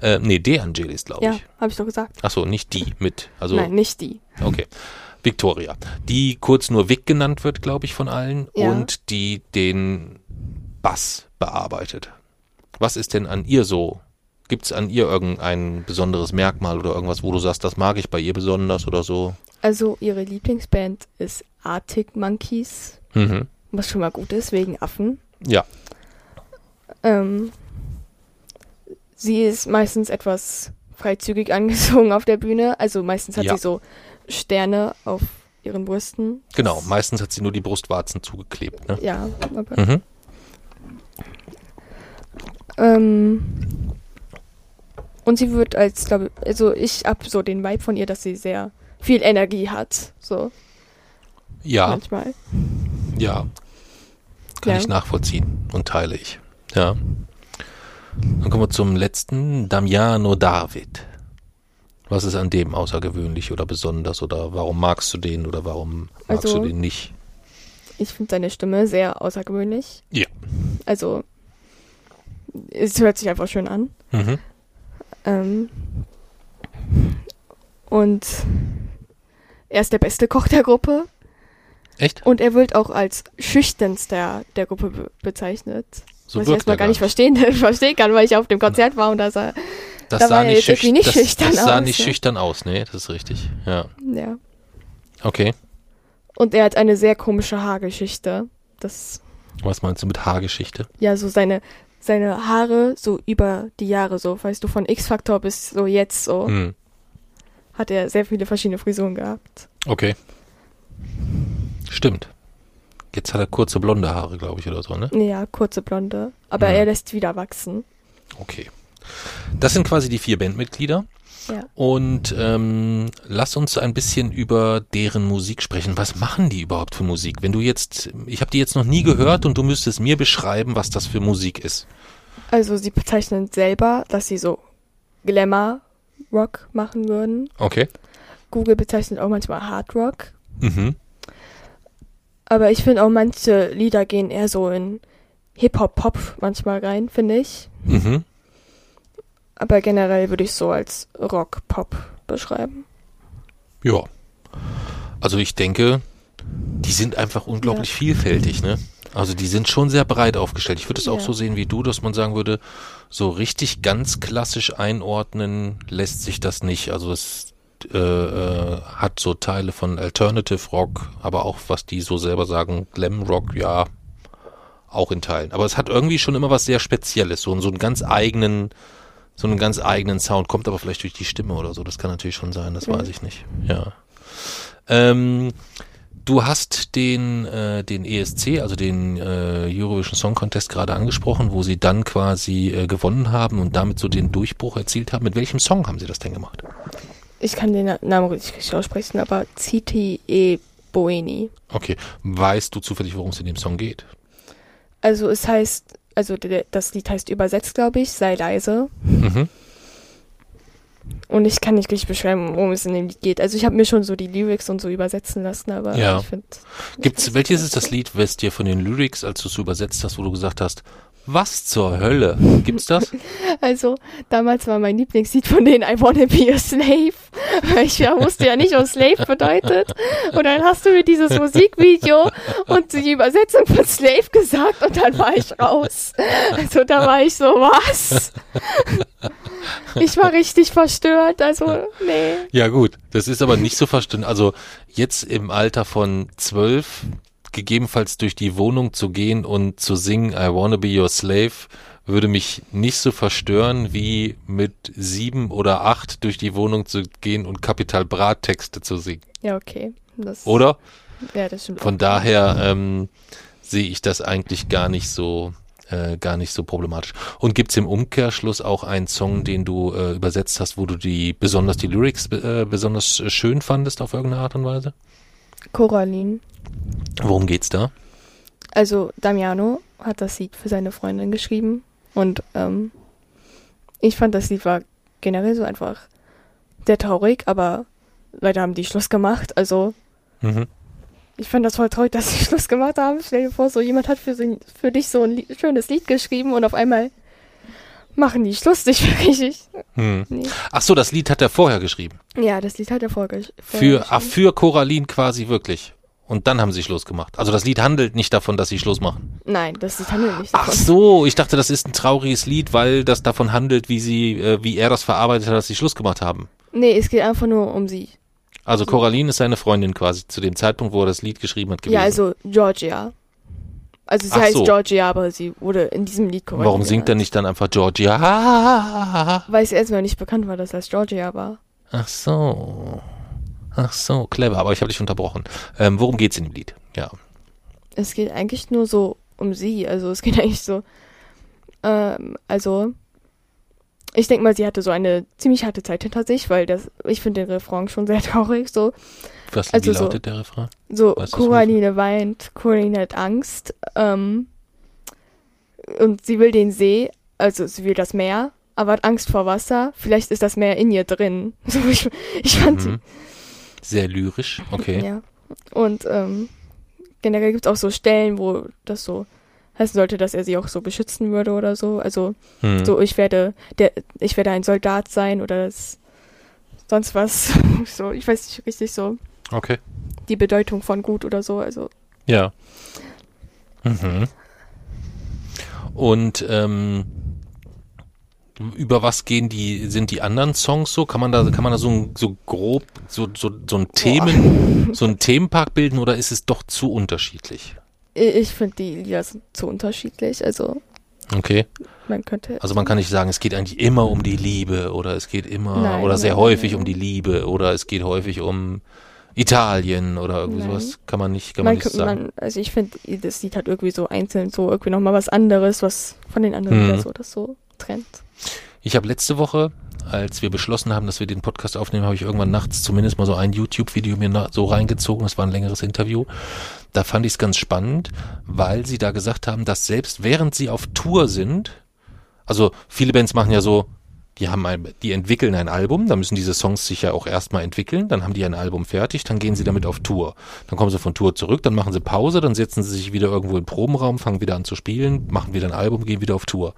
Äh, nee, De Angelis, glaube ja, ich. habe ich doch gesagt. Ach so, nicht die mit. Also, Nein, nicht die. okay. Victoria, die kurz nur Vic genannt wird, glaube ich, von allen Ja. und die den Bass bearbeitet. Was ist denn an ihr so? Gibt es an ihr irgendein besonderes Merkmal oder irgendwas, wo du sagst, das mag ich bei ihr besonders oder so? Also ihre Lieblingsband ist Arctic Monkeys, Mhm. Was schon mal gut ist, wegen Affen. Ja, Ähm, sie ist meistens etwas freizügig angezogen auf der Bühne. Also meistens hat Ja. sie so Sterne auf ihren Brüsten. genau. Meistens hat sie nur die Brustwarzen zugeklebt. Ne? Ja, aber, Mhm. ähm, und sie wird als, glaube also ich hab so den Vibe von ihr, dass sie sehr viel Energie hat, so Ja, manchmal. Ja. Kann Ja. ich nachvollziehen und teile ich. Ja. Dann kommen wir zum letzten, Damiano David. Was ist an dem außergewöhnlich oder besonders oder warum magst du den oder warum magst Also- du den nicht? Ich finde seine Stimme sehr außergewöhnlich. Ja. Also es hört sich einfach schön an. Mhm. Ähm, und er ist der beste Koch der Gruppe Echt? und er wird auch als schüchternster der Gruppe be bezeichnet. So was ich erstmal er gar nicht verstehen, verstehen kann, weil ich auf dem Konzert war und da sah, Das da sah er nicht, schüch nicht das, schüchtern das sah aus, nicht ja. schüchtern aus, nee, das ist richtig. Ja. ja. Okay. Und er hat eine sehr komische Haargeschichte. Das, Was meinst du mit Haargeschichte? ja, so seine, seine Haare so über die Jahre so, weißt du, von X-Factor bis so jetzt so, Hm. hat er sehr viele verschiedene Frisuren gehabt. Okay. Stimmt. Jetzt hat er kurze blonde Haare, glaube ich, oder so, ne? Ja, kurze Blonde. Aber Mhm. er lässt wieder wachsen. Okay. Das sind quasi die vier Bandmitglieder. Ja. Und ähm, lass uns ein bisschen über deren Musik sprechen. Was machen die überhaupt für Musik? Wenn du jetzt, ich habe die jetzt noch nie gehört und du müsstest mir beschreiben, was das für Musik ist. Also sie bezeichnen selber, dass sie so Glamour-Rock machen würden. Okay. Google bezeichnet auch manchmal Hard Rock. Mhm. Aber ich finde auch manche Lieder gehen eher so in Hip-Hop-Pop manchmal rein, finde ich. Mhm. Aber generell würde ich so als Rock-Pop beschreiben. Ja. Also ich denke, die sind einfach unglaublich vielfältig, ne? Also die sind schon sehr breit aufgestellt. Ich würde es auch Ja. so sehen wie du, dass man sagen würde, so richtig ganz klassisch einordnen lässt sich das nicht. Also es äh, äh, hat so Teile von Alternative Rock, aber auch, was die so selber sagen, Glam Rock, ja, auch in Teilen. Aber es hat irgendwie schon immer was sehr Spezielles, so, so einen ganz eigenen, so einen ganz eigenen Sound, kommt aber vielleicht durch die Stimme oder so. Das kann natürlich schon sein, das Mhm. weiß ich nicht. Ja. Ähm, Du hast den, äh, den ESC, also den äh, Eurovision Song Contest gerade angesprochen, wo sie dann quasi äh, gewonnen haben und damit so den Durchbruch erzielt haben. Mit welchem Song haben sie das denn gemacht? Ich kann den Namen richtig aussprechen, aber CTE Boeni. Okay. Weißt du zufällig, worum es in dem Song geht? Also es heißt, also das Lied heißt übersetzt, glaube ich, sei leise. Mhm. Und ich kann nicht richtig beschreiben, worum es in dem Lied geht. Also ich habe mir schon so die Lyrics und so übersetzen lassen, aber Ja. ich finde. Gibt's, welches ist das Lied, was dir von den Lyrics, als du es übersetzt hast, wo du gesagt hast, was zur Hölle? Gibt's das? Also, damals war mein Lieblingslied von denen I Wanna Be a Slave. Ich ja wusste ja nicht, was Slave bedeutet. Und dann hast du mir dieses Musikvideo und die Übersetzung von Slave gesagt und dann war ich raus. Also da war ich so, was? Ich war richtig verstört. Also, nee. Ja gut, das ist aber nicht so verständlich. Also jetzt im Alter von zwölf, gegebenenfalls durch die Wohnung zu gehen und zu singen I wanna be your slave, würde mich nicht so verstören, wie mit sieben oder acht durch die Wohnung zu gehen und Kapital Bra Texte zu singen. Ja, okay. Das, Oder? Ja, das stimmt. Von daher ähm, sehe ich das eigentlich gar nicht so äh, gar nicht so problematisch. Und gibt's im Umkehrschluss auch einen Song, den du äh, übersetzt hast, wo du die besonders die Lyrics äh, besonders äh, schön fandest auf irgendeine Art und Weise? Coraline. Worum geht's da? Also Damiano hat das Lied für seine Freundin geschrieben und ähm, ich fand das Lied war generell so einfach sehr traurig, aber leider haben die Schluss gemacht. Also Mhm. ich fand das voll traurig, dass sie Schluss gemacht haben. Stell dir vor, so jemand hat für, für dich so ein Lied, schönes Lied geschrieben und auf einmal machen die Schluss nicht richtig. Hm. Nee. Ach so, das Lied hat er vorher geschrieben. Ja, das Lied hat er vorge vorher Für, geschrieben. für Coraline quasi wirklich. Und dann haben sie Schluss gemacht. Also das Lied handelt nicht davon, dass sie Schluss machen. Nein, das Lied handelt nicht Ach davon. so, ich dachte, das ist ein trauriges Lied, weil das davon handelt, wie sie, äh, wie er das verarbeitet hat, dass sie Schluss gemacht haben. Nee, es geht einfach nur um sie. Also Coraline ist seine Freundin quasi zu dem Zeitpunkt, wo er das Lied geschrieben hat gewesen. Ja, also Georgia. Also sie Ach heißt so. Georgia, aber sie wurde in diesem Lied Coraline Warum singt er nicht dann einfach Georgia? Weil es erstmal nicht bekannt war, dass das Georgia war. Ach so. Ach so, clever, aber ich habe dich unterbrochen. Ähm, worum geht's in dem Lied? Ja. Es geht eigentlich nur so um sie. Also es geht eigentlich so. Ähm, also. Ich denke mal, sie hatte so eine ziemlich harte Zeit hinter sich, weil das, ich finde den Refrain schon sehr traurig. So, Was Also wie so- lautet der Refrain? so Weißt Coraline weint, Coraline hat Angst. Ähm, und sie will den See, also sie will das Meer, aber hat Angst vor Wasser. Vielleicht ist das Meer in ihr drin. So, ich, ich fand Mhm. Sehr lyrisch, okay. Ja. Und ähm, generell gibt es auch so Stellen, wo das so heißen sollte, dass er sie auch so beschützen würde oder so. Also Hm. so, ich werde der, ich werde ein Soldat sein oder das, sonst was. so, ich weiß nicht richtig so Okay. die Bedeutung von gut oder so. Also Ja. Mhm. Und ähm, über was gehen die, sind die anderen Songs so? Kann man da, kann man da so, so grob, so, so, so ein Themen, so ein Themenpark bilden oder ist es doch zu unterschiedlich? ich finde die Lieder sind zu unterschiedlich. Also Okay. man könnte. Also man kann nicht sagen, es geht eigentlich immer um die Liebe oder es geht immer Nein, oder sehr nein, häufig nein. um die Liebe oder es geht häufig um Italien oder irgendwie sowas. Kann man nicht, kann man, man, nicht sagen. man, also ich finde, das Lied hat irgendwie so einzeln so irgendwie nochmal was anderes, was von den anderen Mhm. wieder so das so trennt. Ich habe letzte Woche, als wir beschlossen haben, dass wir den Podcast aufnehmen, habe ich irgendwann nachts zumindest mal so ein YouTube-Video mir so reingezogen. Das war ein längeres Interview. Da fand ich es ganz spannend, weil sie da gesagt haben, dass selbst während sie auf Tour sind, also viele Bands machen ja so, die haben ein, die entwickeln ein Album, da müssen diese Songs sich ja auch erstmal entwickeln, dann haben die ein Album fertig, dann gehen sie damit auf Tour. Dann kommen sie von Tour zurück, dann machen sie Pause, dann setzen sie sich wieder irgendwo im Probenraum, fangen wieder an zu spielen, machen wieder ein Album, gehen wieder auf Tour.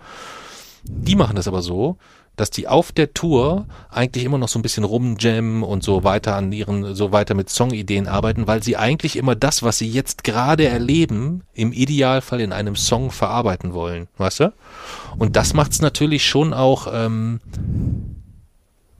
Die machen das aber so, dass die auf der Tour eigentlich immer noch so ein bisschen rumjammen und so weiter an ihren, so weiter mit Songideen arbeiten, weil sie eigentlich immer das, was sie jetzt gerade erleben, im Idealfall in einem Song verarbeiten wollen, weißt du? Und das macht's natürlich schon auch, ähm,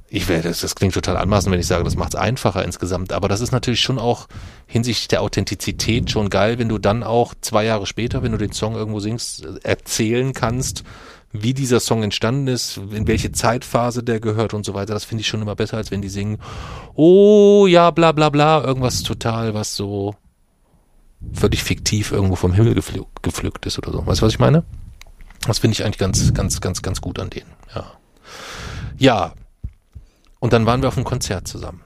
ich werde, das, das klingt total anmaßend, wenn ich sage, das macht's einfacher insgesamt, aber das ist natürlich schon auch hinsichtlich der Authentizität schon geil, wenn du dann auch zwei Jahre später, wenn du den Song irgendwo singst, erzählen kannst, wie dieser Song entstanden ist, in welche Zeitphase der gehört und so weiter. Das finde ich schon immer besser, als wenn die singen, oh ja, bla bla bla, irgendwas total, was so völlig fiktiv irgendwo vom Himmel gepflückt ist oder so. Weißt du, was ich meine? Das finde ich eigentlich ganz, ganz, ganz, ganz gut an denen. Ja. Ja. Und dann waren wir auf einem Konzert zusammen.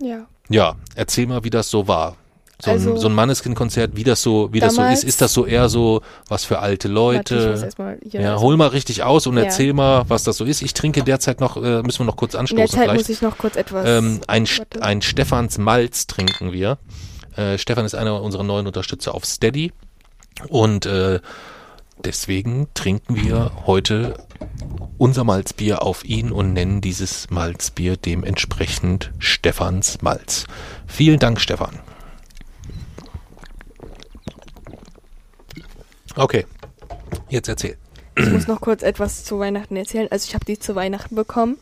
Ja. Ja, erzähl mal, wie das so war. So Also- ein, so ein Manneskin-Konzert, wie das so, wie das so Damals- ist. Ist das so eher so was für alte Leute? hier Ja, hol mal richtig aus und Ja. erzähl mal, was das so ist. Ich trinke derzeit noch, äh, müssen wir noch kurz In der anstoßen Zeit vielleicht. muss ich noch kurz etwas. Ähm, ein, warte. ein Stefans Malz trinken wir. Äh, Stefan ist einer unserer neuen Unterstützer auf Steady. Und äh, deswegen trinken wir heute unser Malzbier auf ihn und nennen dieses Malzbier dementsprechend Stefans Malz. Vielen Dank, Stefan. Okay, jetzt erzähl. Ich muss noch kurz etwas zu Weihnachten erzählen. Also ich habe die zu Weihnachten bekommen.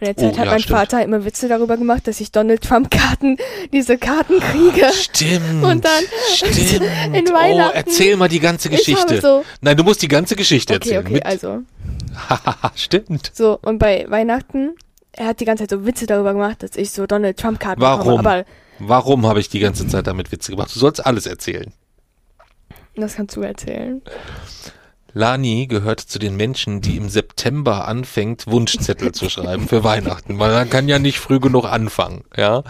Und in der Zeit Oh, hat ja, mein stimmt. Vater immer Witze darüber gemacht, dass ich Donald Trump Karten, diese Karten kriege. Stimmt. Und dann stimmt. in oh, Weihnachten- erzähl mal die ganze Ich Geschichte. so, Nein, du musst die ganze Geschichte okay, erzählen. okay, Mit, also stimmt. so und bei Weihnachten, er hat die ganze Zeit so Witze darüber gemacht, dass ich so Donald Trump Karten Warum? bekomme. Aber Warum habe ich die ganze Zeit damit Witze gemacht? Du sollst alles erzählen. Das kannst du erzählen. Lani gehört zu den Menschen, die im September anfängt, Wunschzettel zu schreiben für Weihnachten, weil man kann ja nicht früh genug anfangen, ja.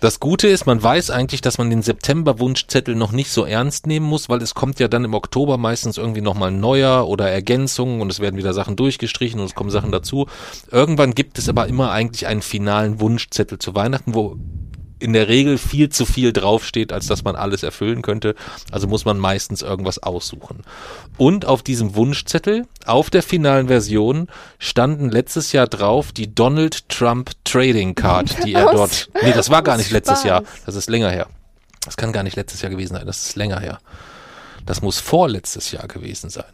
Das Gute ist, man weiß eigentlich, dass man den September-Wunschzettel noch nicht so ernst nehmen muss, weil es kommt ja dann im Oktober meistens irgendwie nochmal neuer oder Ergänzungen und es werden wieder Sachen durchgestrichen und es kommen Sachen dazu. Irgendwann gibt es aber immer eigentlich einen finalen Wunschzettel zu Weihnachten, wo in der Regel viel zu viel draufsteht, als dass man alles erfüllen könnte. Also muss man meistens irgendwas aussuchen. Und auf diesem Wunschzettel, auf der finalen Version, standen letztes Jahr drauf die Donald Trump Trading Card, die er dort. Nee, das war gar nicht letztes. Jahr. Das ist länger her. Das kann gar nicht letztes Jahr gewesen sein. Das ist länger her. Das muss vorletztes Jahr gewesen sein.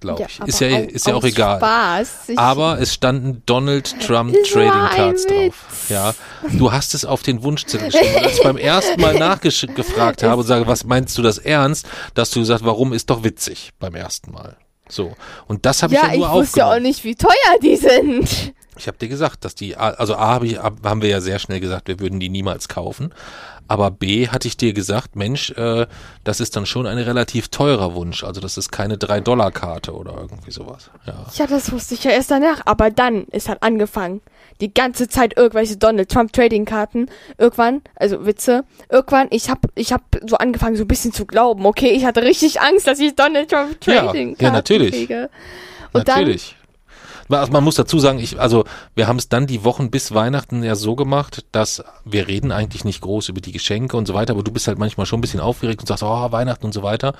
Glaube ich. ist ja, ist ja auch egal. Spaß. Ich, Aber es standen Donald Trump Trading Cards drauf. Ja, du hast es auf den Wunschzettel geschrieben. Als ich beim ersten Mal nachgefragt habe und sage, was meinst du das ernst, dass du gesagt, warum ist doch witzig beim ersten Mal. So. Und das habe ja, ich ja ich nur wusste ja auch aufgenommen. nicht, wie teuer die sind. Ich habe dir gesagt, dass die, also A hab ich, ab- haben wir ja sehr schnell gesagt, wir würden die niemals kaufen. Aber B hatte ich dir gesagt, Mensch, äh, das ist dann schon ein relativ teurer Wunsch. Also das ist keine 3-Dollar-Karte oder irgendwie sowas. Ja. Ja, das wusste ich ja erst danach. Aber dann ist halt angefangen. Die ganze Zeit irgendwelche Donald Trump Trading Karten. Irgendwann, also Witze. Irgendwann, ich hab, ich hab so angefangen, so ein bisschen zu glauben. Okay, ich hatte richtig Angst, dass ich Donald Trump Ja, Trading Karten ja, natürlich. kriege. Und dann, Natürlich. Also man muss dazu sagen, ich, also wir haben es dann die Wochen bis Weihnachten ja so gemacht, dass wir reden eigentlich nicht groß über die Geschenke und so weiter, aber du bist halt manchmal schon ein bisschen aufgeregt und sagst, oh, Weihnachten und so weiter.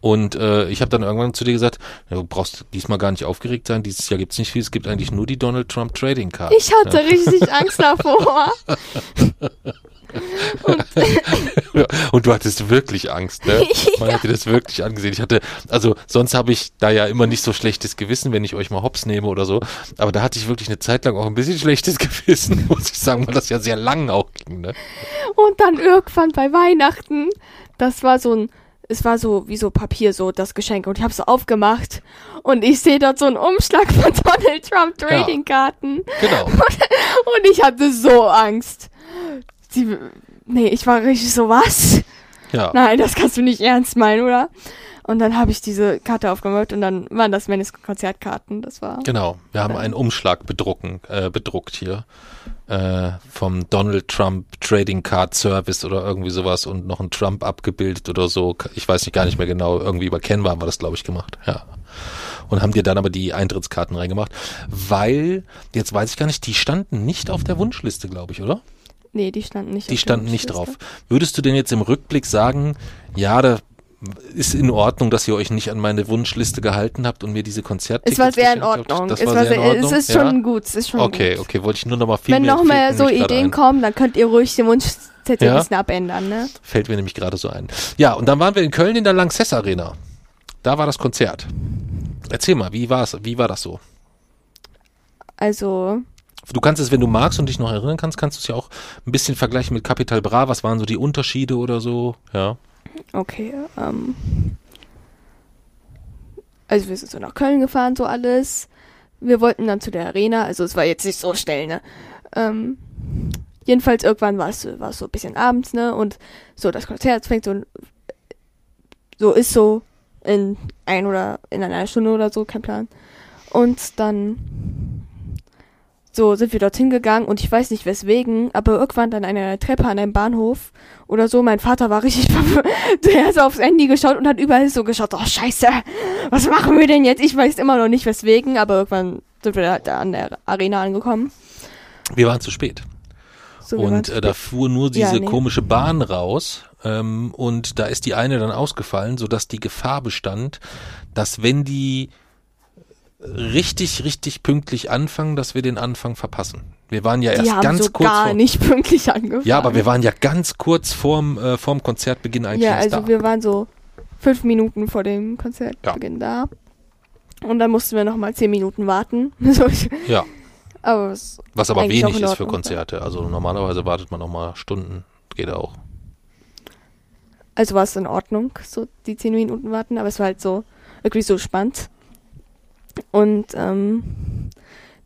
Und äh, ich habe dann irgendwann zu dir gesagt, ja, du brauchst diesmal gar nicht aufgeregt sein, dieses Jahr gibt's nicht viel, es gibt eigentlich nur die Donald Trump Trading Card. ich hatte richtig Angst davor. Ja, und du hattest wirklich Angst, ne? Man hat dir das wirklich angesehen. Ich hatte, also sonst habe ich da ja immer nicht so schlechtes Gewissen, wenn ich euch mal hops nehme oder so. Aber da hatte ich wirklich eine Zeit lang auch ein bisschen schlechtes Gewissen, muss ich sagen, weil das ja sehr lang auch ging, ne? Und dann irgendwann bei Weihnachten, das war so ein, es war so wie so Papier, so das Geschenk. Und ich habe so aufgemacht und ich sehe dort so einen Umschlag von Donald Trump Trading Karten. Genau. Und ich hatte so Angst. Sie, nee, ich war richtig so, was? Ja. Nein, das kannst du nicht ernst meinen, oder? Und dann habe ich diese Karte aufgemacht und dann waren das meine Konzertkarten. Das war. Genau. Wir haben einen Umschlag bedrucken, äh, bedruckt hier. Äh, vom Donald Trump Trading Card Service oder irgendwie sowas und noch ein Trump abgebildet oder so. Ich weiß nicht gar nicht mehr genau. Irgendwie über Canva haben wir das, glaube ich, gemacht. Ja. Und haben dir dann aber die Eintrittskarten reingemacht. Weil, jetzt weiß ich gar nicht, die standen nicht auf der Wunschliste, glaube ich, oder? Nee, die standen nicht. Die standen nicht drauf. Würdest du denn jetzt im Rückblick sagen, ja, da ist in Ordnung, dass ihr euch nicht an meine Wunschliste gehalten habt und mir diese Konzerttickets Es war sehr in? Ordnung. Das es war war sehr in Ordnung? Es ist ja? schon gut. Es ist schon Okay, gut. okay, wollte ich nur noch mal viel Wenn mehr noch mehr so Ideen ein. kommen, dann könnt ihr ruhig den Wunschzettel Ja? ein bisschen abändern, ne? Fällt mir nämlich gerade so ein. Ja, und dann waren wir in Köln in der Lanxess Arena. Da war das Konzert. Erzähl mal, wie war's? Wie war das so? Also, Du kannst es, wenn du magst und dich noch erinnern kannst, kannst du es ja auch ein bisschen vergleichen mit Capital Bra. Was waren so die Unterschiede oder so? Ja. okay, ähm. Also wir sind so nach Köln gefahren, so alles. Wir wollten dann zu der Arena, also es war jetzt nicht so schnell, ne? Ähm, jedenfalls irgendwann war es so ein bisschen abends, ne? Und so das Konzert fängt so so ist so in ein oder in einer Stunde oder so, kein Plan. Und dann so sind wir dorthin gegangen und ich weiß nicht weswegen, aber irgendwann an einer Treppe an einem Bahnhof oder so, mein Vater war richtig der hat so aufs Handy geschaut und hat überall so geschaut, oh scheiße, was machen wir denn jetzt? Ich weiß immer noch nicht weswegen, aber irgendwann sind wir da, da an der Arena angekommen. Wir waren zu spät. So, und äh, da fuhr nur diese Ja, nee. komische Bahn raus ähm, und da ist die eine dann ausgefallen, sodass die Gefahr bestand, dass wenn die richtig, richtig pünktlich anfangen, dass wir den Anfang verpassen. Wir waren ja die erst haben ganz so kurz gar vor, nicht pünktlich angefangen. Ja, aber wir waren ja ganz kurz vorm, äh, vorm Konzertbeginn eigentlich Ja, also da. wir waren so fünf Minuten vor dem Konzertbeginn da. Und dann mussten wir noch mal zehn Minuten warten. Ja, aber es, was aber wenig ist für Ordnung, Konzerte. Also normalerweise wartet man noch mal Stunden. Geht auch. also war es in Ordnung, so die zehn Minuten warten, aber es war halt so irgendwie so spannend. Und ähm,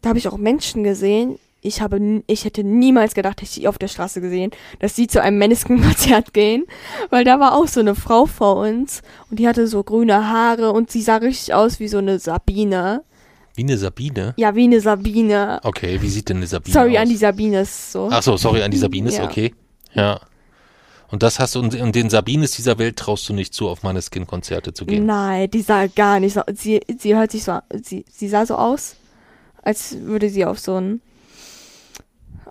da habe ich auch Menschen gesehen. Ich habe, ich hätte niemals gedacht, hätte ich die auf der Straße gesehen, dass sie zu einem Mennesken-Konzert gehen, weil da war auch so eine Frau vor uns und die hatte so grüne Haare und sie sah richtig aus wie so eine Sabine. Wie eine Sabine? Ja, wie eine Sabine. Okay, wie sieht denn eine Sabine Sorry aus? an die Sabines so. Ach so, sorry an die Sabines, Ja. okay. Ja. Und das hast du, und, den Sabines dieser Welt traust du nicht zu, auf meine Skin-Konzerte zu gehen. Nein, die sah gar nicht so. Sie, sie hört sich so, sie, sie sah so aus, als würde sie auf so ein,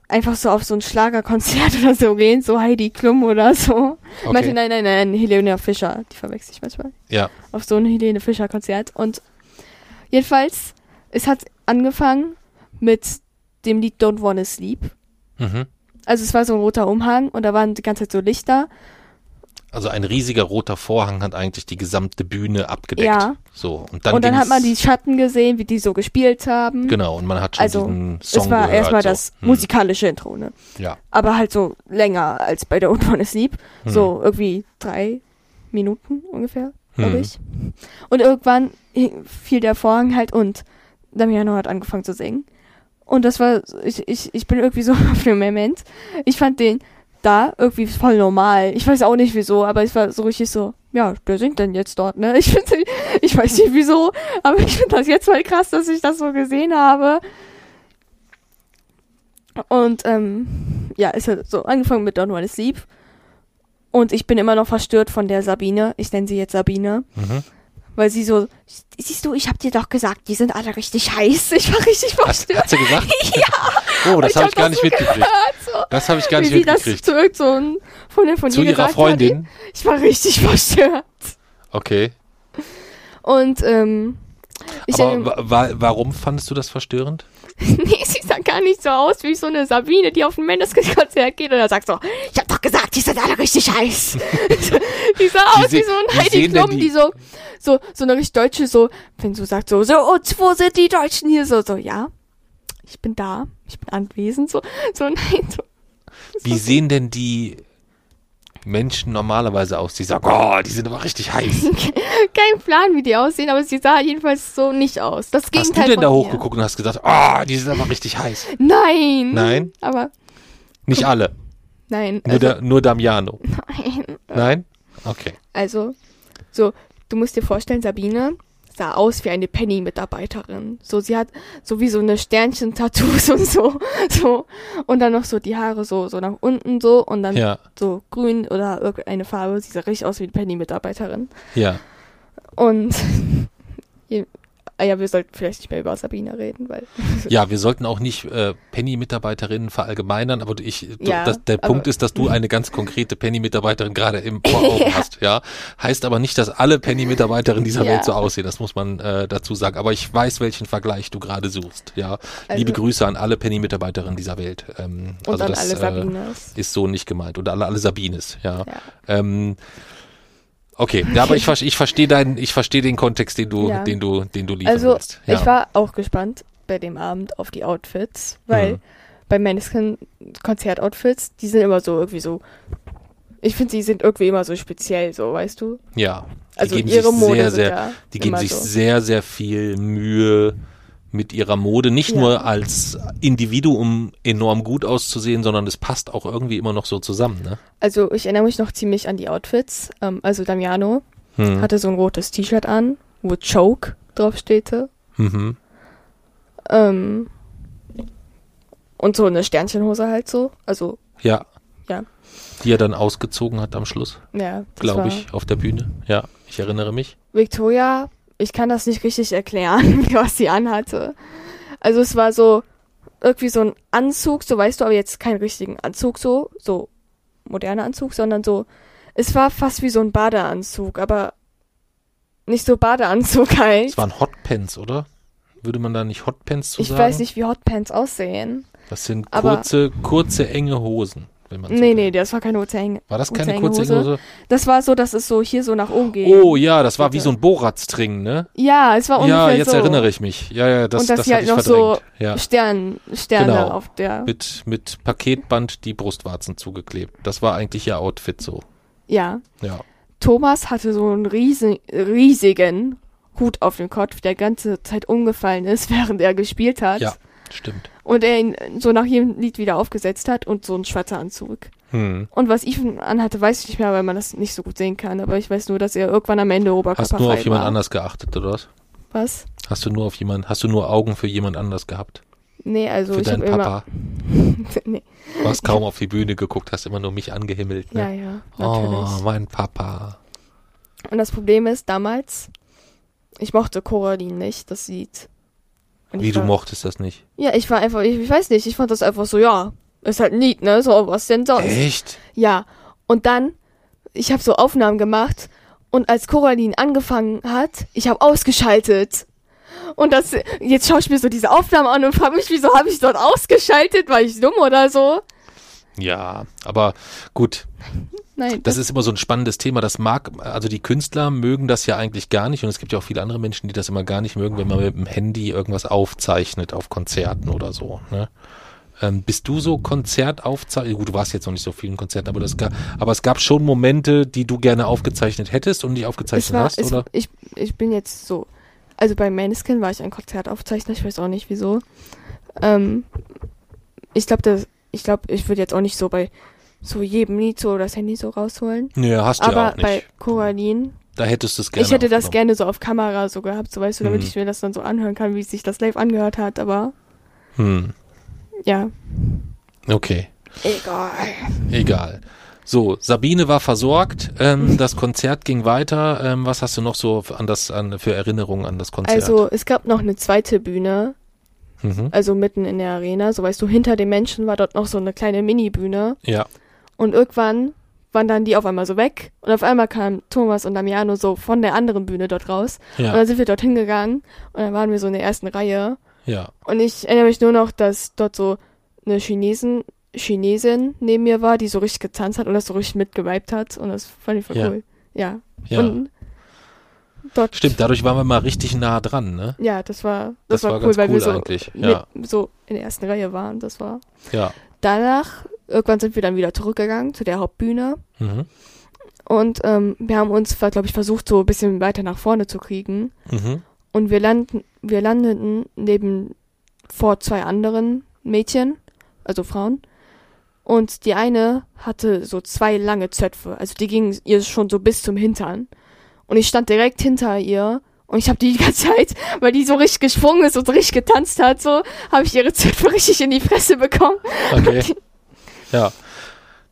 einfach so auf so ein Schlagerkonzert oder so gehen, so Heidi Klum oder so. Okay. Meinte, nein, nein, nein, Helene Fischer, die verwechsel ich manchmal. Ja. Auf so ein Helene Fischer Konzert. Und jedenfalls, es hat angefangen mit dem Lied Don't Wanna Sleep. Mhm. Also es war so ein roter Umhang und da waren die ganze Zeit so Lichter. Also ein riesiger roter Vorhang hat eigentlich die gesamte Bühne abgedeckt. Ja. So. Und dann, und dann hat man die Schatten gesehen, wie die so gespielt haben. Genau, und man hat schon Also, diesen Song es war gehört. erstmal so. das Hm. musikalische Intro, ne? Ja. Aber halt so länger als bei der Don't Wanna Sleep. Hm. So irgendwie drei Minuten ungefähr, glaube Hm. ich. Und irgendwann fiel der Vorhang halt und Damiano hat angefangen zu singen. Und das war, ich, ich, ich bin irgendwie so auf dem Moment. Ich fand den da irgendwie voll normal. Ich weiß auch nicht wieso, aber es war so richtig so, ja, der singt dann jetzt dort, ne? Ich, find, ich weiß nicht wieso, aber ich finde das jetzt voll krass, dass ich das so gesehen habe. Und ähm, ja, es hat so angefangen mit Don't Wanna Sleep. Und ich bin immer noch verstört von der Sabine. Ich nenne sie jetzt Sabine. Mhm. Weil sie so, siehst du, ich hab dir doch gesagt, die sind alle richtig heiß. Ich war richtig Hat, verstört. hat sie gesagt? ja, Oh, das Ich habe hab ich gar das nicht mitgekriegt. gehört, so. Das habe ich gar Wie nicht das mitgekriegt. zu irgend so ein Freundin von Zu ihr ihrer Freundin? Hat. Ich war richtig verstört. Okay. Und ähm, ich Aber wa wa warum fandest du das verstörend? nee, sie sah gar nicht so aus wie so eine Sabine, die auf ein Männerkonzert geht und da sagt so, ich hab doch gesagt, die sind alle richtig heiß. die sah aus se- wie so ein Heidi Klum, die- die so, so, so eine richtig deutsche, so, wenn du sagst so, so, und wo sind die Deutschen hier? So, so, ja, ich bin da, ich bin anwesend, so, so, nein, so. Wie sehen denn die Menschen normalerweise aus, die sagen, oh, die sind aber richtig heiß? Kein Plan, wie die aussehen, aber sie sah jedenfalls so nicht aus. Das Hast du Gegenteil denn von da ihr. hochgeguckt und hast gesagt, oh, die sind aber richtig heiß? Nein. Nein? Aber, Nicht alle, nein. nur, Also, da, nur Damiano. nein. Nein? Okay. Also, so, du musst dir vorstellen, Sabine sah aus wie eine Penny-Mitarbeiterin. So, sie hat so wie so eine Sternchen-Tattoos und so, so. Und dann noch so die Haare so, so nach unten so und dann Ja, so grün oder irgendeine Farbe. Sie sah richtig aus wie eine Penny-Mitarbeiterin. ja. Und, ah ja, wir sollten vielleicht nicht mehr über Sabine reden, weil, Ja, wir sollten auch nicht äh, Penny-Mitarbeiterinnen verallgemeinern, aber ich, du, Ja, das, der Punkt ist, dass du eine ganz konkrete Penny-Mitarbeiterin gerade im vor Augen Ja. hast, ja. Heißt aber nicht, dass alle Penny-Mitarbeiterinnen dieser Ja. Welt so aussehen, das muss man äh, dazu sagen. Aber ich weiß, welchen Vergleich du gerade suchst, ja. Also- Liebe Grüße an alle Penny-Mitarbeiterinnen dieser Welt. Ähm, und also dann das alle äh, Sabines. ist so nicht gemeint. Und alle, alle Sabines, ja. Ja. Ähm, okay, ja, aber ich, ich verstehe deinen, ich verstehe den Kontext, den du, Ja. den du, den du liefern Also, willst. Ja. ich war auch gespannt bei dem Abend auf die Outfits, weil Mhm. bei Maneskin Konzertoutfits, die sind immer so irgendwie so. Ich finde, die sind irgendwie immer so speziell, so, weißt du? ja. Die Also geben ihre sich Mode sehr, sehr, Die geben sich so. sehr, sehr viel Mühe mit ihrer Mode nicht Ja. nur als Individuum enorm gut auszusehen, sondern es passt auch irgendwie immer noch so zusammen, ne? Also ich erinnere mich noch ziemlich an die Outfits. Ähm, also Damiano Hm. hatte so ein rotes T-Shirt an, wo Choke drauf stehte. Mhm. Ähm, und so eine Sternchenhose halt so. Also, Ja. Ja. Die er dann ausgezogen hat am Schluss, ja. glaube ich, auf der Bühne. Ja, ich erinnere mich. Victoria, ich kann das nicht richtig erklären, was sie anhatte. Also es war so irgendwie so ein Anzug, so weißt du, aber jetzt keinen richtigen Anzug so, so moderner Anzug, sondern so, es war fast wie so ein Badeanzug, aber nicht so Badeanzug halt. Es waren Hotpants, oder? Würde man da nicht Hotpants zu ich sagen? weiß nicht, wie Hotpants aussehen. Das sind aber- kurze, kurze, enge Hosen, wenn man so Nee, will. nee, das war keine kurze Hänge. War das keine kurze, Hose? Das war so, dass es so hier so nach oben geht. Oh ja, das war wie so ein Boratstring, ne? Ja, es war ungefähr Ja, jetzt so. erinnere ich mich. Ja, ja, das, Und dass das sie halt noch so verdrängt. ja. Stern, Sterne Genau. auf der. Mit, mit Paketband die Brustwarzen zugeklebt. Das war eigentlich ihr Outfit so. Ja. Ja. Thomas hatte so einen riesen, riesigen Hut auf dem Kopf, der ganze Zeit umgefallen ist, während er gespielt hat. Ja, stimmt. Und er ihn so nach jedem Lied wieder aufgesetzt hat und so ein schwarzer Anzug. Hm. Und was Ethan anhatte, weiß ich nicht mehr, weil man das nicht so gut sehen kann. Aber ich weiß nur, dass er irgendwann am Ende Hast oberkörperfrei nur auf jemand war. anders geachtet, oder was? Was? Hast du nur auf jemand, hast du nur Augen für jemand anders gehabt? Nee, also für ich deinen habe immer... Papa? nee. Du hast kaum auf die Bühne geguckt, hast immer nur mich angehimmelt, Ja, ne? ja, natürlich. oh, mein Papa. Und das Problem ist, damals, ich mochte Coraline nicht, das Lied. Und Wie ich du war, mochtest das nicht. Ja, ich war einfach, ich, ich weiß nicht, ich fand das einfach so, ja, ist halt ein Lied, ne? So, was denn sonst? Echt? Ja. Und dann, ich habe so Aufnahmen gemacht und als Coraline angefangen hat, ich habe ausgeschaltet. Und das, jetzt schaue ich mir so diese Aufnahmen an und frage mich, wieso habe ich dort ausgeschaltet? War ich dumm oder so? Ja, aber gut, Nein. das ist immer so ein spannendes Thema. Das mag, also die Künstler mögen das ja eigentlich gar nicht und es gibt ja auch viele andere Menschen, die das immer gar nicht mögen, wenn man mit dem Handy irgendwas aufzeichnet auf Konzerten oder so. Ne? Ähm, bist du so Konzertaufzeichner? Gut, du warst jetzt noch nicht so vielen Konzerten, aber das gab, aber es gab schon Momente, die du gerne aufgezeichnet hättest und nicht aufgezeichnet war, hast, es, oder? ich, ich bin jetzt so, also bei Maneskin war ich ein Konzertaufzeichner, ich weiß auch nicht wieso. Ähm, ich glaube, das, ich glaube, ich würde jetzt auch nicht so bei so jedem Lied so das Handy so rausholen. Nee, hast du ja Aber auch nicht. bei Coraline, da hättest du es gerne ich hätte das gerne so auf Kamera so gehabt, so weißt du, damit Mhm. ich mir das dann so anhören kann, wie sich das live angehört hat, aber Hm, ja. okay. Egal. Egal. So, Sabine war versorgt, ähm, das Konzert ging weiter. Ähm, was hast du noch so an das, an, für Erinnerungen an das Konzert? Also es gab noch eine zweite Bühne, mhm. also mitten in der Arena, so weißt du, hinter den Menschen war dort noch so eine kleine Mini-Bühne. ja, Und irgendwann waren dann die auf einmal so weg und auf einmal kamen Thomas und Damiano so von der anderen Bühne dort raus. Und ja, dann sind wir dort hingegangen und dann waren wir so in der ersten Reihe. ja, Und ich erinnere mich nur noch, dass dort so eine Chinesen, Chinesin neben mir war, die so richtig getanzt hat und das so richtig mitgeweibt hat. Und das fand ich voll Ja. cool. Ja. ja. Und dort. Stimmt, dadurch waren wir mal richtig nah dran, ne? Ja, das war, das, Das war, war cool, weil cool wir so, mit, so in der ersten Reihe waren. Das war. Ja. Danach, irgendwann sind wir dann wieder zurückgegangen zu der Hauptbühne. Mhm. Und ähm, wir haben uns, glaube ich, versucht, so ein bisschen weiter nach vorne zu kriegen. Mhm. Und wir landen, wir landeten neben vor zwei anderen Mädchen, also Frauen. Und die eine hatte so zwei lange Zöpfe, also die gingen ihr schon so bis zum Hintern. Und ich stand direkt hinter ihr und ich habe die die ganze Zeit, weil die so richtig gesprungen ist und so richtig getanzt hat, so habe ich ihre Zöpfe richtig in die Fresse bekommen. Okay. Ja.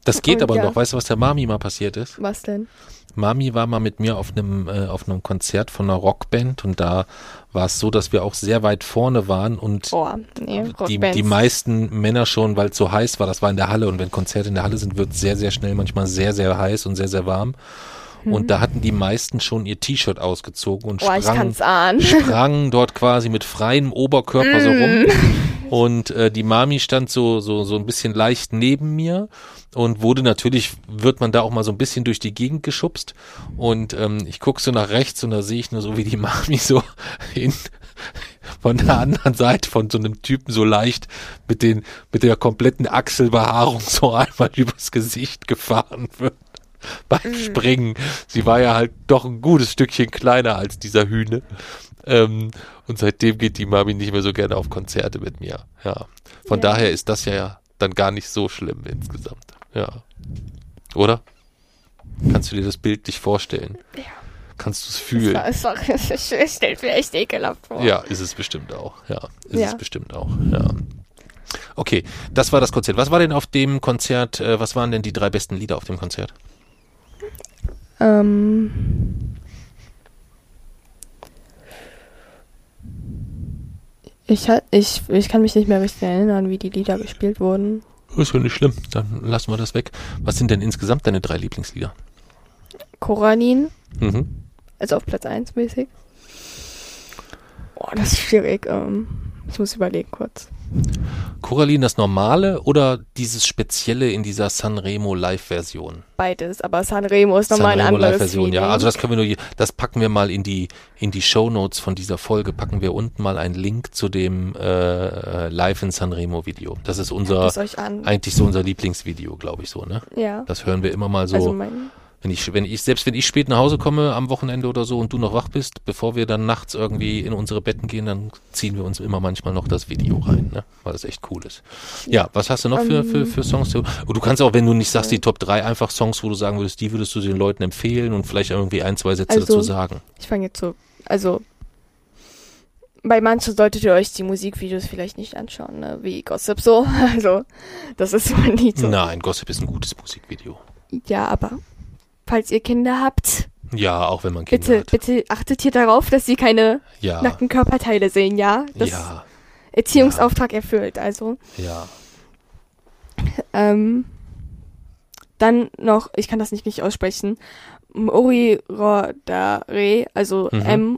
Das geht Und aber ja. noch. Weißt du, was der Mami mal passiert ist? Was denn? Mami war mal mit mir auf einem äh, auf einem Konzert von einer Rockband und da war es so, dass wir auch sehr weit vorne waren und Oh, nee, die, die meisten Männer schon, weil es so heiß war, das war in der Halle und wenn Konzerte in der Halle sind, wird es sehr, sehr schnell manchmal sehr, sehr heiß und sehr, sehr warm. Und da hatten die meisten schon ihr T-Shirt ausgezogen und Oh, sprangen, sprangen dort quasi mit freiem Oberkörper so rum. Und äh, die Mami stand so, so, so ein bisschen leicht neben mir und wurde natürlich, wird man da auch mal so ein bisschen durch die Gegend geschubst. Und ähm, ich guck so nach rechts und da sehe ich nur so, wie die Mami so in, von der anderen Seite von so einem Typen so leicht mit den, mit der kompletten Achselbehaarung so einmal übers Gesicht gefahren wird. beim Springen. Sie war ja halt doch ein gutes Stückchen kleiner als dieser Hühne. Ähm, und seitdem geht die Mami nicht mehr so gerne auf Konzerte mit mir. Ja. Von Ja. daher ist das ja dann gar nicht so schlimm insgesamt. Ja. Oder? Kannst du dir das Bild nicht vorstellen? Ja. Kannst du es Es fühlen? war, es war, es stellt mir echt ekelhaft vor. Ja, ist es bestimmt auch. Ja, ist Ja. es bestimmt auch. Ja. Okay, das war das Konzert. Was war denn auf dem Konzert, äh, was waren denn die drei besten Lieder auf dem Konzert? Ähm, ich, ich, ich kann mich nicht mehr richtig erinnern, wie die Lieder gespielt wurden. Ist ja nicht schlimm, dann lassen wir das weg. Was sind denn insgesamt deine drei Lieblingslieder? Koranin, Mhm. also auf Platz 1 mäßig. Oh, das ist schwierig. Ähm, ich muss überlegen kurz. Coraline das normale oder dieses spezielle in dieser Sanremo Live-Version? Beides, aber Sanremo ist nochmal ein Sanremo anderes Live-Version, Feeling. ja. Also das können wir nur, das packen wir mal in die in die Show Notes von dieser Folge. Packen wir unten mal einen Link zu dem äh, Live in Sanremo Video. Das ist unser an. eigentlich so unser Lieblingsvideo, glaube ich so, ne? ja. Das hören wir immer mal so, also mein, wenn ich, wenn ich, selbst wenn ich spät nach Hause komme am Wochenende oder so und du noch wach bist, bevor wir dann nachts irgendwie in unsere Betten gehen, dann ziehen wir uns immer manchmal noch das Video rein, ne? Weil das echt cool ist. Ja, was hast du noch für, für, Ähm, für Songs? Und du kannst auch, wenn du nicht sagst, die Top 3, einfach Songs, wo du sagen würdest, die würdest du den Leuten empfehlen und vielleicht irgendwie ein, zwei Sätze Also- dazu sagen. ich fange jetzt so, also bei manchen solltet ihr euch die Musikvideos vielleicht nicht anschauen, ne? wie Gossip so. Also, das ist mein Lied so. Nein, Gossip ist ein gutes Musikvideo. Ja, aber falls ihr Kinder habt, Ja, auch wenn man Kinder bitte, hat. bitte achtet hier darauf, dass sie keine Ja, nackten Körperteile sehen, ja? Das ja, Erziehungsauftrag erfüllt, also. ja. Ähm, dann noch, ich kann das nicht, nicht aussprechen, Morirodare, also Mhm.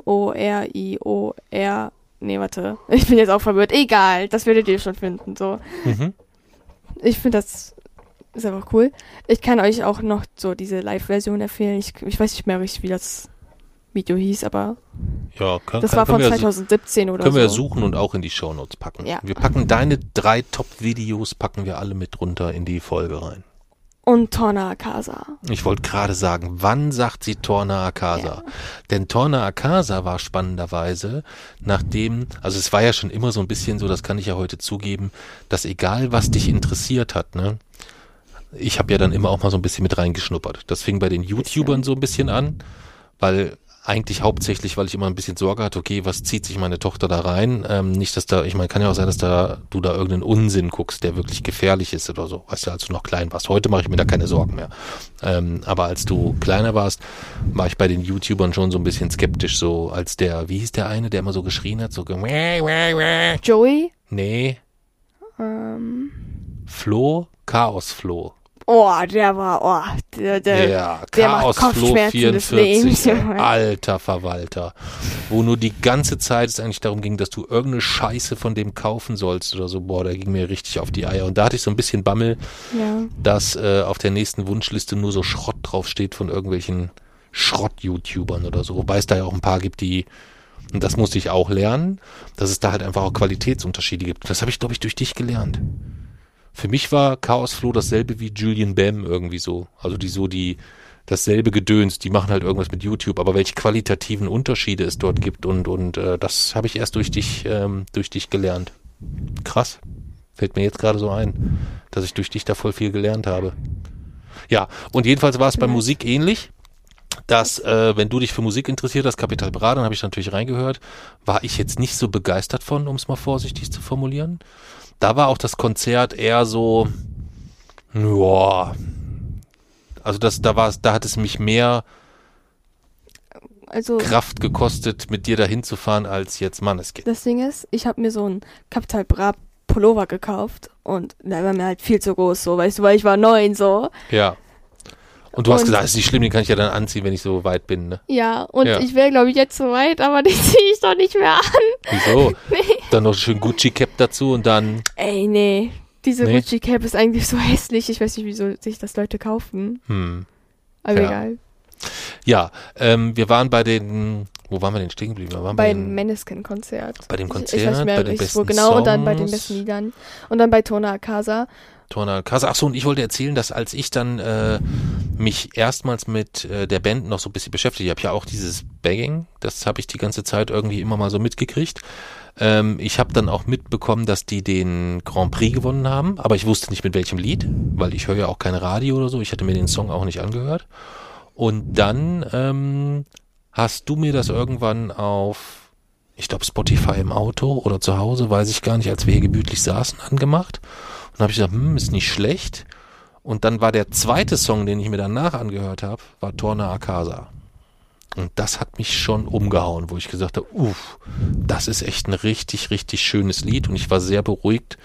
M-O-R-I-O-R, nee, warte, ich bin jetzt auch verwirrt, egal, das werdet ihr schon finden, so. Mhm. Ich finde das ist einfach cool. Ich kann euch auch noch so diese Live-Version empfehlen, ich, ich weiß nicht mehr richtig, wie das Video hieß, aber Ja, kann, das kann, war von können wir ja 2017 oder Können so. wir suchen und auch in die Shownotes packen. Ja. Wir packen deine drei Top-Videos, packen wir alle mit runter in die Folge rein. Und Torna Akasa. Ich wollte gerade sagen, wann sagt sie Torna Akasa? Denn Torna Akasa war spannenderweise, nachdem, also es war ja schon immer so ein bisschen so, das kann ich ja heute zugeben, dass egal was dich interessiert hat, ne? Ich habe ja dann immer auch mal so ein bisschen mit reingeschnuppert. Das fing bei den YouTubern so ein bisschen an, weil eigentlich hauptsächlich, weil ich immer ein bisschen Sorge hatte, okay, was zieht sich meine Tochter da rein? Ähm, nicht, dass da, ich meine, kann ja auch sein, dass da du da irgendeinen Unsinn guckst, der wirklich gefährlich ist oder so. Weißt du, als du noch klein warst. Heute mache ich mir da keine Sorgen mehr. Ähm, aber als du kleiner warst, war ich bei den YouTubern schon so ein bisschen skeptisch, so als der, wie hieß der eine, der immer so geschrien hat, so ge "Wäh, wäh, wäh." Joey? Nee, Ähm, Flo, Chaos Flo. Oh, der war, oh, der, der, Ja, der macht Chaos Flo Kopfschmerzen des 44, Lebens, ey, Junge. alter Verwalter. Wo nur die ganze Zeit es eigentlich darum ging, dass du irgendeine Scheiße von dem kaufen sollst oder so. Boah, der ging mir richtig auf die Eier. Und da hatte ich so ein bisschen Bammel, ja. dass äh, auf der nächsten Wunschliste nur so Schrott draufsteht von irgendwelchen Schrott-YouTubern oder so. Wobei es da ja auch ein paar gibt, die, und das musste ich auch lernen, dass es da halt einfach auch Qualitätsunterschiede gibt. Das habe ich, glaube ich, durch dich gelernt. Für mich war Chaos Flow dasselbe wie Julian Bam irgendwie so. Also die so die dasselbe Gedöns, die machen halt irgendwas mit YouTube, aber welche qualitativen Unterschiede es dort gibt und und äh, das habe ich erst durch dich ähm, durch dich gelernt. Krass. Fällt mir jetzt gerade so ein, dass ich durch dich da voll viel gelernt habe. Ja, und jedenfalls war es bei. Musik ähnlich. Dass, äh, wenn du dich für Musik interessiert hast, Capital Bra, dann habe ich natürlich reingehört, war ich jetzt nicht so begeistert von, um es mal vorsichtig zu formulieren. Da war auch das Konzert eher so, ja, also das, da war es, da hat es mich mehr Also, Kraft gekostet, mit dir dahin zu fahren, als jetzt Manneskin. das Ding ist, ich habe mir so einen Capital Bra Pullover gekauft und der war mir halt viel zu groß, so, weißt du, weil ich war neun, so. Ja. Und du hast Und- gesagt, ist nicht schlimm, den kann ich ja dann anziehen, wenn ich so weit bin, ne? Ja, und Ja. ich wäre, glaube ich, jetzt so weit, aber den ziehe ich doch nicht mehr an. Wieso? Dann noch schön Gucci-Cap dazu und dann, Ey, nee. Diese Nee? Gucci Cap ist eigentlich so hässlich. Ich weiß nicht, wieso sich das Leute kaufen. hm. Aber Ja. egal. Ja, ähm, wir waren bei den, wo waren wir denn stehen geblieben? Wir waren bei, Bei dem Maneskin-Konzert. bei dem Ich- Konzert, ich weiß nicht mehr bei den besten wo genau, und dann bei den Songs. besten Liedern. Und dann bei Tona Akasa. Torna Casa. Ach so, und ich wollte erzählen, dass als ich dann äh, mich erstmals mit äh, der Band noch so ein bisschen beschäftigt, ich habe ja auch dieses Bagging, das habe ich die ganze Zeit irgendwie immer mal so mitgekriegt. Ähm, ich habe dann auch mitbekommen, dass die den Grand Prix gewonnen haben, aber ich wusste nicht mit welchem Lied, weil ich höre ja auch kein Radio oder so. Ich hatte mir den Song auch nicht angehört. Und dann ähm, hast du mir das irgendwann auf, ich glaube Spotify im Auto oder zu Hause, weiß ich gar nicht, als wir hier gemütlich saßen, angemacht. Und habe ich gesagt, hm, ist nicht schlecht. Und dann war der zweite Song, den ich mir danach angehört habe, war Torna Akasa. Und das hat mich schon umgehauen, wo ich gesagt habe, uff, das ist echt ein richtig, richtig schönes Lied. Und ich war sehr beruhigt,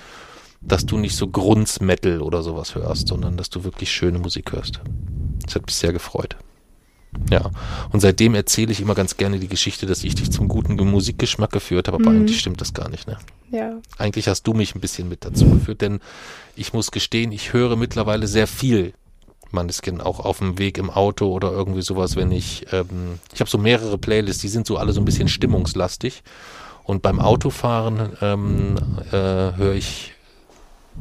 dass du nicht so Grunzmetal oder sowas hörst, sondern dass du wirklich schöne Musik hörst. Das hat mich sehr gefreut. Ja, und seitdem erzähle ich immer ganz gerne die Geschichte, dass ich dich zum guten Musikgeschmack geführt habe, aber Mhm. eigentlich stimmt das gar nicht, ne? Ja. Eigentlich hast du mich ein bisschen mit dazu geführt, denn ich muss gestehen, ich höre mittlerweile sehr viel Maneskin, auch auf dem Weg im Auto oder irgendwie sowas, wenn ich, ähm, ich habe so mehrere Playlists, die sind so alle so ein bisschen stimmungslastig und beim Autofahren ähm, äh, höre ich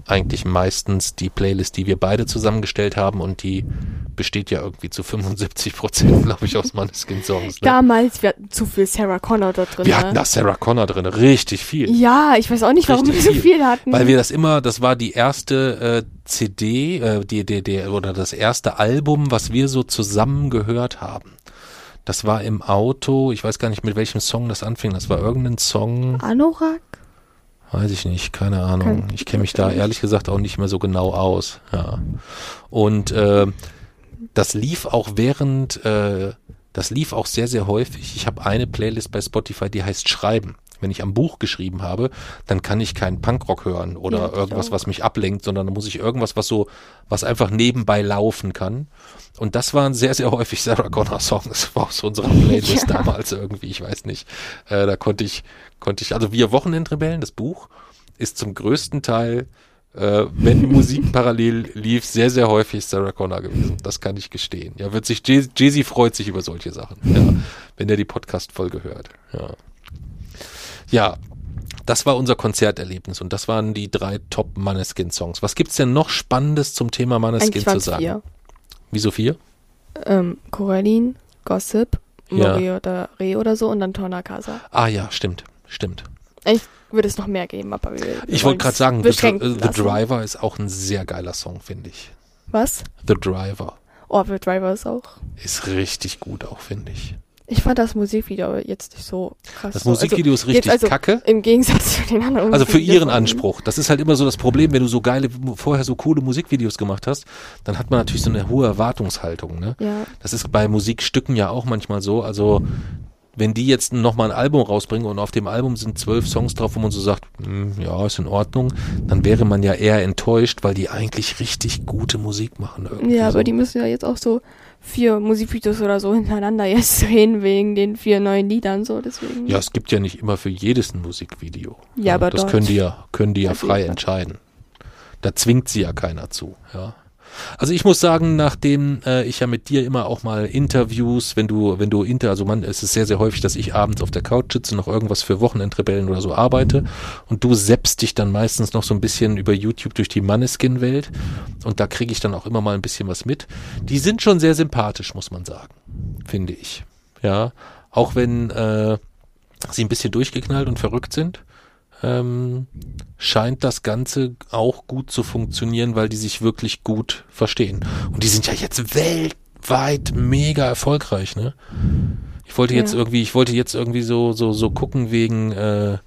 eigentlich meistens die Playlist, die wir beide zusammengestellt haben und die besteht ja irgendwie zu 75 Prozent, glaube ich, aus Maneskin-Songs. Ne? Damals, wir hatten zu viel Sarah Connor da drin. Wir ne? hatten da Sarah Connor drin, richtig viel. Ja, ich weiß auch nicht, warum wir so viel. viel hatten. Weil wir das immer, das war die erste äh, CD, äh, die, die, die, oder das erste Album, was wir so zusammen gehört haben. Das war im Auto, ich weiß gar nicht, mit welchem Song das anfing. Das war irgendein Song, Anorak? Weiß ich nicht, keine Ahnung. Ich kenne mich da ehrlich gesagt auch nicht mehr so genau aus. Ja. Und äh, das lief auch während, äh, das lief auch sehr, sehr häufig. Ich habe eine Playlist bei Spotify, die heißt Schreiben. Wenn ich am Buch geschrieben habe, dann kann ich keinen Punkrock hören oder Ja, irgendwas, auch. was mich ablenkt, sondern dann muss ich irgendwas, was so, was einfach nebenbei laufen kann. Und das waren sehr, sehr häufig Sarah Connor Songs aus unserer Playlist Ja. damals irgendwie, ich weiß nicht. Äh, da konnte ich, konnte ich, also wir Wochenendrebellen, das Buch, ist zum größten Teil, äh, wenn Musik parallel lief, sehr, sehr häufig Sarah Connor gewesen. Das kann ich gestehen. Ja, wird sich, Jay- Jay-Z freut sich über solche Sachen, ja, wenn er die Podcast-Folge hört. Ja. ja, das war unser Konzerterlebnis und das waren die drei Top-Maneskin-Songs. Was gibt's denn noch Spannendes zum Thema Maneskin Eigentlich zu sagen? vier. Wieso vier? Ähm, Coraline, Gossip, Ja. Mori oder Re oder so und dann Torna Casa. Ah ja, stimmt, stimmt. Ich würde es noch mehr geben, aber wir, Ich wollte gerade sagen, The, The. Driver ist auch ein sehr geiler Song, finde ich. Was? The Driver Oh, The Driver ist auch. ist richtig gut auch, finde ich. Ich fand das Musikvideo jetzt nicht so krass. Das so. Musikvideo ist jetzt richtig also kacke. Im Gegensatz zu den anderen. Also für ihren Anspruch. Das ist halt immer so das Problem, wenn du so geile, vorher so coole Musikvideos gemacht hast, dann hat man natürlich so eine hohe Erwartungshaltung, ne? Ja, Das ist bei Musikstücken ja auch manchmal so. Also wenn die jetzt nochmal ein Album rausbringen und auf dem Album sind zwölf Songs drauf, wo man so sagt, hm, ja, ist in Ordnung, dann wäre man ja eher enttäuscht, weil die eigentlich richtig gute Musik machen. Irgendwie ja so. aber die müssen ja jetzt auch so vier Musikvideos oder so hintereinander jetzt drehen wegen den vier neuen Liedern so, deswegen. Ja, es gibt ja nicht immer für jedes ein Musikvideo. Ja, aber das dort- können die ja, können die ja frei entscheiden. Da zwingt sie ja keiner zu, ja. Also ich muss sagen, nachdem äh, ich ja mit dir immer auch mal Interviews, wenn du, wenn du inter, also man, es ist sehr, sehr häufig, dass ich abends auf der Couch sitze, noch irgendwas für Wochenendrebellen oder so arbeite und du seppst dich dann meistens noch so ein bisschen über YouTube durch die Manneskin-Welt und da kriege ich dann auch immer mal ein bisschen was mit. Die sind schon sehr sympathisch, muss man sagen, finde ich. Ja, auch wenn äh, sie ein bisschen durchgeknallt und verrückt sind, ähm, scheint das Ganze auch gut zu funktionieren, weil die sich wirklich gut verstehen. Und die sind ja jetzt weltweit mega erfolgreich, ne? Ich wollte jetzt Ja. irgendwie, ich wollte jetzt irgendwie so, so, so gucken wegen, äh, äh,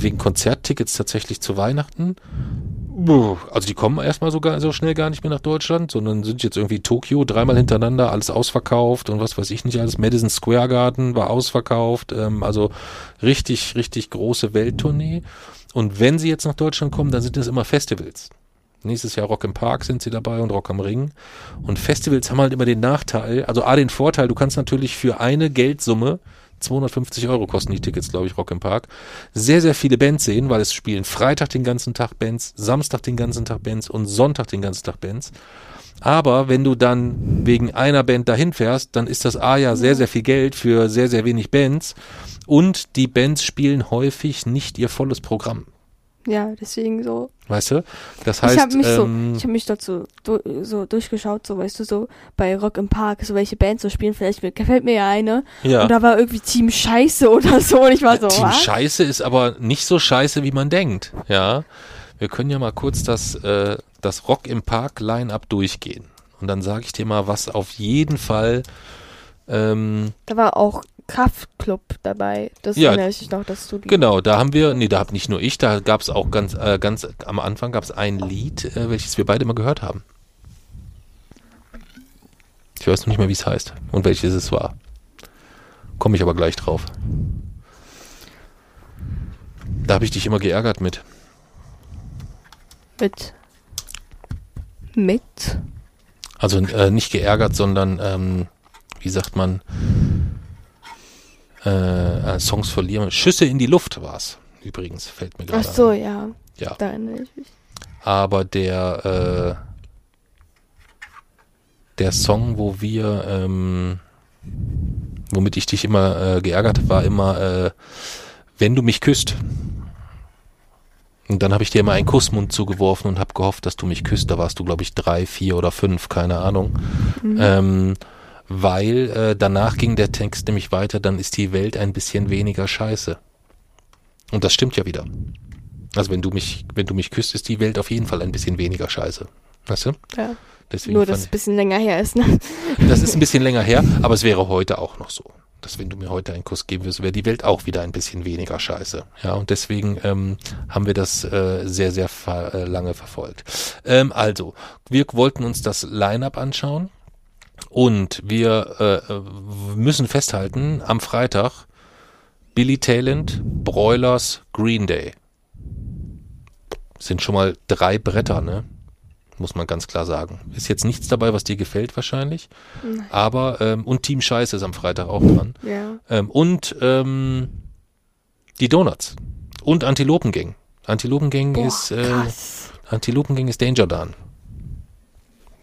wegen Konzerttickets tatsächlich zu Weihnachten. Also die kommen erstmal so, gar, so schnell gar nicht mehr nach Deutschland, sondern sind jetzt irgendwie Tokio dreimal hintereinander, alles ausverkauft und was weiß ich nicht alles. Madison Square Garden war ausverkauft, ähm, also richtig, richtig große Welttournee. Und wenn sie jetzt nach Deutschland kommen, dann sind es immer Festivals. Nächstes Jahr Rock im Park sind sie dabei und Rock am Ring. Und Festivals haben halt immer den Nachteil, also A, den Vorteil, du kannst natürlich für eine Geldsumme 250 Euro kosten die Tickets, glaube ich, Rock im Park. Sehr, sehr viele Bands sehen, weil es spielen Freitag den ganzen Tag Bands, Samstag den ganzen Tag Bands und Sonntag den ganzen Tag Bands. Aber wenn du dann wegen einer Band dahin fährst, dann ist das A ja sehr, sehr viel Geld für sehr, sehr wenig Bands. Und die Bands spielen häufig nicht ihr volles Programm. Ja, deswegen so. Weißt du? Das heißt, ich habe mich ähm, so, ich habe mich dazu du, so durchgeschaut, so weißt du, so bei Rock im Park, so welche Bands so spielen, vielleicht gefällt mir ja eine. ja. Und da war irgendwie Team Scheiße oder so und ich war so, Team was? Scheiße ist aber nicht so scheiße, wie man denkt. Ja. Wir können ja mal kurz das, äh, das Rock im Park Line-Up durchgehen. Und dann sage ich dir mal, was auf jeden Fall ähm, Da war auch Kraftclub dabei. Das Ja, erinnere ich noch, dass du die. Genau, da haben wir, nee, da hab nicht nur ich, da gab es auch ganz, äh, ganz am Anfang gab es ein Lied, äh, welches wir beide mal gehört haben. Ich weiß noch nicht mehr, wie es heißt und welches es war. Komme ich aber gleich drauf. Da habe ich dich immer geärgert mit. Mit. Mit. Also äh, nicht geärgert, sondern ähm, wie sagt man, äh, äh, Songs verlieren. Schüsse in die Luft war's. Übrigens, fällt mir gerade Ach so, ein. ja. Ja. Da erinnere ich mich. aber der äh, der Song, wo wir ähm, womit ich dich immer äh, geärgert war immer äh, wenn du mich küsst. Und dann habe ich dir immer einen Kussmund zugeworfen und habe gehofft, dass du mich küsst. Da warst du, glaube ich, drei, vier oder fünf, keine Ahnung. Ähm, weil äh, danach ging der Text nämlich weiter, dann ist die Welt ein bisschen weniger scheiße. Und das stimmt ja wieder. Also wenn du mich, wenn du mich küsst, ist die Welt auf jeden Fall ein bisschen weniger scheiße. Weißt du? Ja. Deswegen Nur, dass es ein bisschen länger her ist, ne? das ist ein bisschen länger her, aber es wäre heute auch noch so. Dass wenn du mir heute einen Kuss geben würdest, wäre die Welt auch wieder ein bisschen weniger scheiße. Ja, und deswegen ähm, haben wir das äh, sehr, sehr ver äh, lange verfolgt. Ähm, also, wir wollten uns das Line-Up anschauen und wir äh, äh, müssen festhalten, am Freitag Billy Talent, Broilers, Green Day. Sind schon mal drei Bretter, ne? Muss man ganz klar sagen. Ist jetzt nichts dabei, was dir gefällt wahrscheinlich. Aber, ähm, und Team Scheiße ist am Freitag auch dran. Ja. Ähm, und ähm, die Donuts. Und Antilopengang. Antilopengang Boah, ist äh. Antilopengang ist Danger Dan.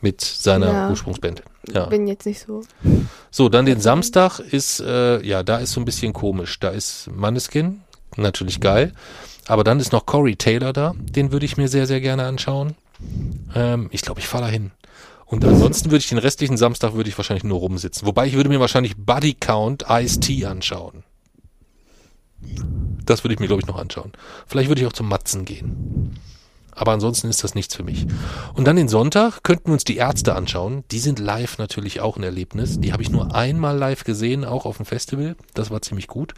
Mit seiner Ja. Ursprungsband. Ja. Bin jetzt nicht so. So, dann den Samstag ist, äh, ja, da ist so ein bisschen komisch. Da ist Manneskin, natürlich geil. Aber dann ist noch Corey Taylor da. Den würde ich mir sehr, sehr gerne anschauen. Ähm, ich glaube, ich fahre da hin. Und ansonsten würde ich den restlichen Samstag würde ich wahrscheinlich nur rumsitzen. Wobei ich würde mir wahrscheinlich Buddy Count Ice-T anschauen. Das würde ich mir, glaube ich, noch anschauen. Vielleicht würde ich auch zum Matzen gehen. Aber ansonsten ist das nichts für mich. Und dann den Sonntag könnten wir uns die Ärzte anschauen. Die sind live natürlich auch ein Erlebnis. Die habe ich nur einmal live gesehen, auch auf dem Festival. Das war ziemlich gut.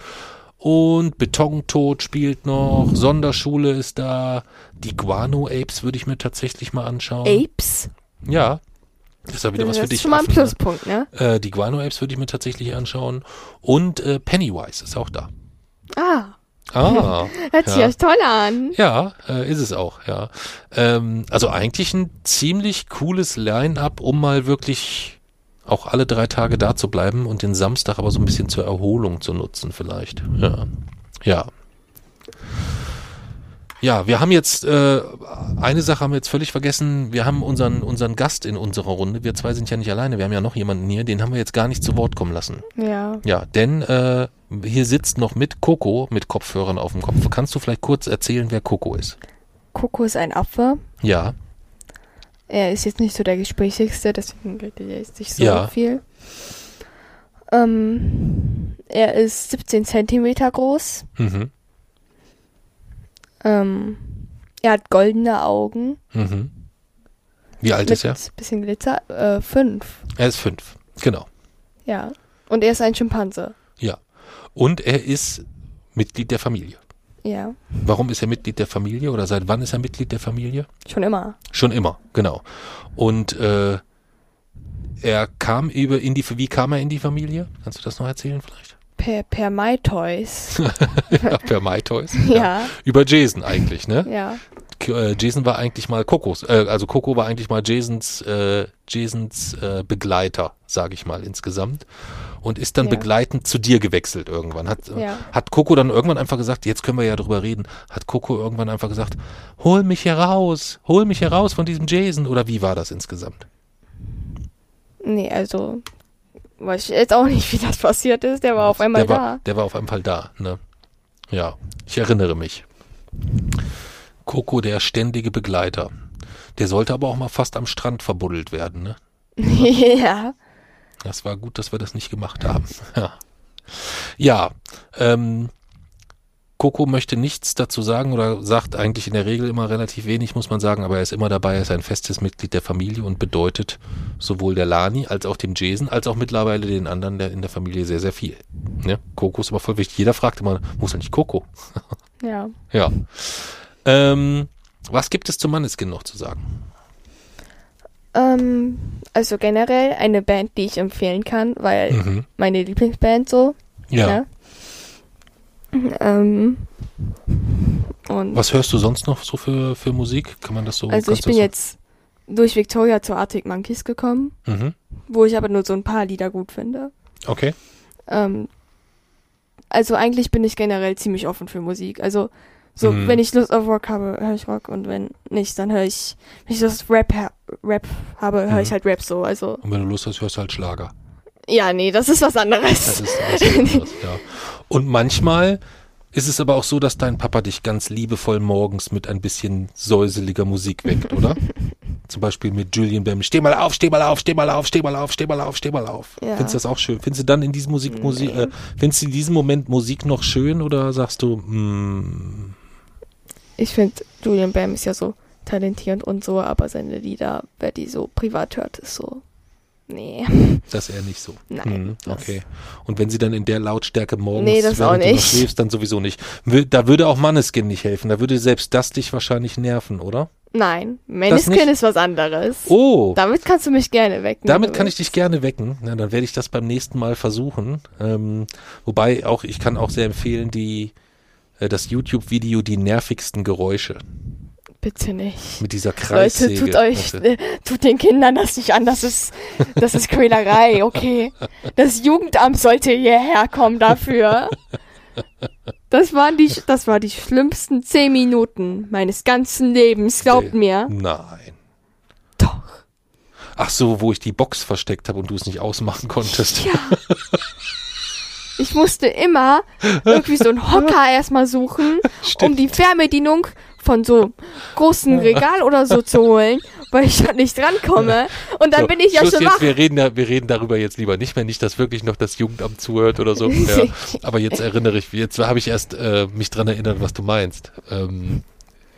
Und Betontod spielt noch, Sonderschule ist da, die Guano Apes würde ich mir tatsächlich mal anschauen. Apes? Ja. Das ist ja wieder was das für ist dich. schon mal ein Affen, ne? Pluspunkt, ne? äh, die Guano Apes würde ich mir tatsächlich anschauen. Und äh, Pennywise ist auch da. Ah, Ah. hört sich Ja. toll an. Ja, äh, ist es auch, ja. Ähm, also eigentlich ein ziemlich cooles Line-up, um mal wirklich auch alle drei Tage da zu bleiben und den Samstag aber so ein bisschen zur Erholung zu nutzen vielleicht. Ja. Ja. Ja, wir haben jetzt, äh, eine Sache haben wir jetzt völlig vergessen. Wir haben unseren, unseren Gast in unserer Runde. Wir zwei sind ja nicht alleine. Wir haben ja noch jemanden hier. Den haben wir jetzt gar nicht zu Wort kommen lassen. Ja. Ja, denn äh, hier sitzt noch mit Coco mit Kopfhörern auf dem Kopf. Kannst du vielleicht kurz erzählen, wer Coco ist? Coco ist ein Affe. Ja, Er ist jetzt nicht so der Gesprächigste, deswegen redet er jetzt nicht so Ja. viel. Ähm, er ist 17 Zentimeter groß. mhm. Ähm, er hat goldene Augen. Mhm. Wie alt ist er? bisschen Glitzer. Äh, fünf. Er ist fünf, genau. Ja. Und er ist ein Schimpanse. Und er ist Mitglied der Familie. Ja. Warum ist er Mitglied der Familie oder seit wann ist er Mitglied der Familie? Schon immer. Schon immer, genau. Und äh, er kam über in die, wie kam er in die Familie? Kannst du das noch erzählen vielleicht? Per, per My Toys. ja, per MyToys. ja. Über Jason eigentlich, ne? Ja. Äh, Jason war eigentlich mal Kokos, äh, also Coco war eigentlich mal Jasons, äh, Jasons äh, Begleiter, sage ich mal insgesamt. Und ist dann Ja. begleitend zu dir gewechselt irgendwann. Hat, äh, Ja. hat Coco dann irgendwann einfach gesagt, jetzt können wir ja drüber reden, hat Coco irgendwann einfach gesagt, hol mich hier raus, hol mich hier raus von diesem Jason. Oder wie war das insgesamt? Nee, also. Weiß ich jetzt auch nicht, wie das passiert ist. Der war auf einmal der da. War, der war auf einmal da, ne? Ja, ich erinnere mich. Coco, der ständige Begleiter. Der sollte aber auch mal fast am Strand verbuddelt werden, ne? ja. Das war gut, dass wir das nicht gemacht haben. Ja, ja ähm, Coco möchte nichts dazu sagen oder sagt eigentlich in der Regel immer relativ wenig, muss man sagen, aber er ist immer dabei, er ist ein festes Mitglied der Familie und bedeutet sowohl der Lani als auch dem Jason, als auch mittlerweile den anderen der in der Familie sehr, sehr viel. Ja, Coco ist aber voll wichtig. Jeder fragt immer, wo ist eigentlich Coco? Ja. ja. Ähm, was gibt es zum Manneskin noch zu sagen? Ähm, also generell eine Band, die ich empfehlen kann, weil Mhm. meine Lieblingsband so. Ja. Ähm, Was hörst du sonst noch so für, für Musik? Kann man das so? also ich bin so? jetzt durch Victoria zu Arctic Monkeys gekommen, Mhm. wo ich aber nur so ein paar Lieder gut finde. Okay. Ähm, also eigentlich bin ich generell ziemlich offen für Musik. Also so, Mhm. wenn ich Lust auf Rock habe, höre ich Rock und wenn nicht, dann höre ich, wenn ich Lust auf Rap, ha- Rap habe, höre Mhm. ich halt Rap so. Also Und wenn du Lust hast, hörst du halt Schlager. Ja, nee, das ist was Das anderes. ist was anderes, ja. Und manchmal ist es aber auch so, dass dein Papa dich ganz liebevoll morgens mit ein bisschen säuseliger Musik weckt, oder? Zum Beispiel mit Julian Bam. Steh mal auf, steh mal auf, steh mal auf, steh mal auf, steh mal auf, steh mal auf. Ja. Findest du das auch schön? Findest du dann in diesem Musik, Musik äh, findest du in diesem Moment Musik noch schön oder sagst du, mm, Ich finde, Julian Bam ist ja so talentierend und so, aber seine Lieder, wer die so privat hört, ist so. Nee. das eher nicht so? Nein, das- okay. Und wenn sie dann in der Lautstärke morgens, Nee, das auch während du noch nicht. schläfst, dann sowieso nicht. Da würde auch Manneskin nicht helfen. Da würde selbst das dich wahrscheinlich nerven, oder? Nein, nicht? Maneskin ist was anderes. Oh, Damit kannst du mich gerne wecken. damit kann ich dich gerne wecken. Na, dann werde ich das beim nächsten Mal versuchen. Ähm, wobei auch, ich kann auch sehr empfehlen, die, äh, das YouTube-Video Die nervigsten Geräusche Bitte nicht. mit dieser Leute, Kreissäge. tut euch, äh, tut den Kindern das nicht an, das ist, das ist Quälerei, okay? Das Jugendamt sollte hierher kommen dafür. Das waren die, das war die schlimmsten zehn Minuten meines ganzen Lebens, glaubt mir. Nein. Doch. Ach so, wo ich die Box versteckt habe und du es nicht ausmachen konntest. Ja. Ich musste immer irgendwie so einen Hocker erstmal suchen, um die Fernbedienung von so großen Regal oder so zu holen, weil ich da nicht drankomme. Und dann So, bin ich ja Schluss schon jetzt, wach. wir reden, da, wir reden darüber jetzt lieber nicht mehr, nicht, dass wirklich noch das Jugendamt zuhört oder so. Ja. Aber jetzt erinnere ich, jetzt habe ich erst äh, mich dran erinnert, was du meinst. Ähm,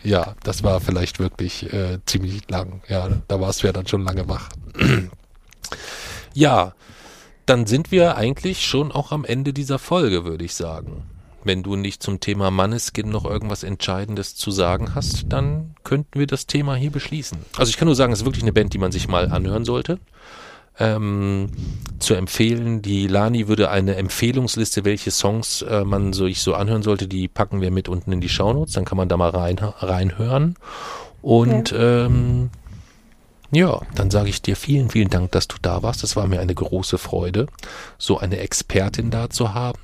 ja, das war vielleicht wirklich äh, ziemlich lang. Ja, da warst du ja dann schon lange wach. ja, dann sind wir eigentlich schon auch am Ende dieser Folge, würde ich sagen. Wenn du nicht zum Thema Manneskin noch irgendwas Entscheidendes zu sagen hast, dann könnten wir das Thema hier beschließen. Also ich kann nur sagen, es ist wirklich eine Band, die man sich mal anhören sollte. Ähm, zu empfehlen, die Lani würde eine Empfehlungsliste, welche Songs äh, man so ich so anhören sollte, die packen wir mit unten in die Shownotes, dann kann man da mal rein, reinhören. Und ähm, ja, dann sage ich dir vielen, vielen Dank, dass du da warst. Es war mir eine große Freude, so eine Expertin da zu haben.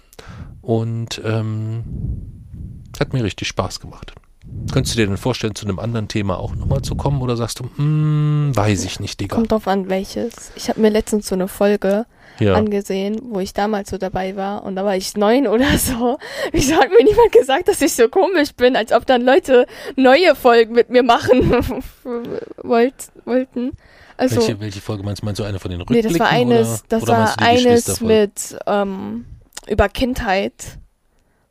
Und ähm, hat mir richtig Spaß gemacht. Könntest du dir denn vorstellen, zu einem anderen Thema auch nochmal zu kommen? Oder sagst du, mm, weiß ich nicht, Digga. Kommt drauf an, welches. Ich habe mir letztens so eine Folge Ja. angesehen, wo ich damals so dabei war und da war ich neun oder so. Wieso hat mir niemand gesagt, dass ich so komisch bin, als ob dann Leute neue Folgen mit mir machen wollt, wollten? Also, welche, welche Folge meinst du? Meinst du eine von den nee, Rückblicken? das war eines, oder, das oder war eines mit ähm, über Kindheit.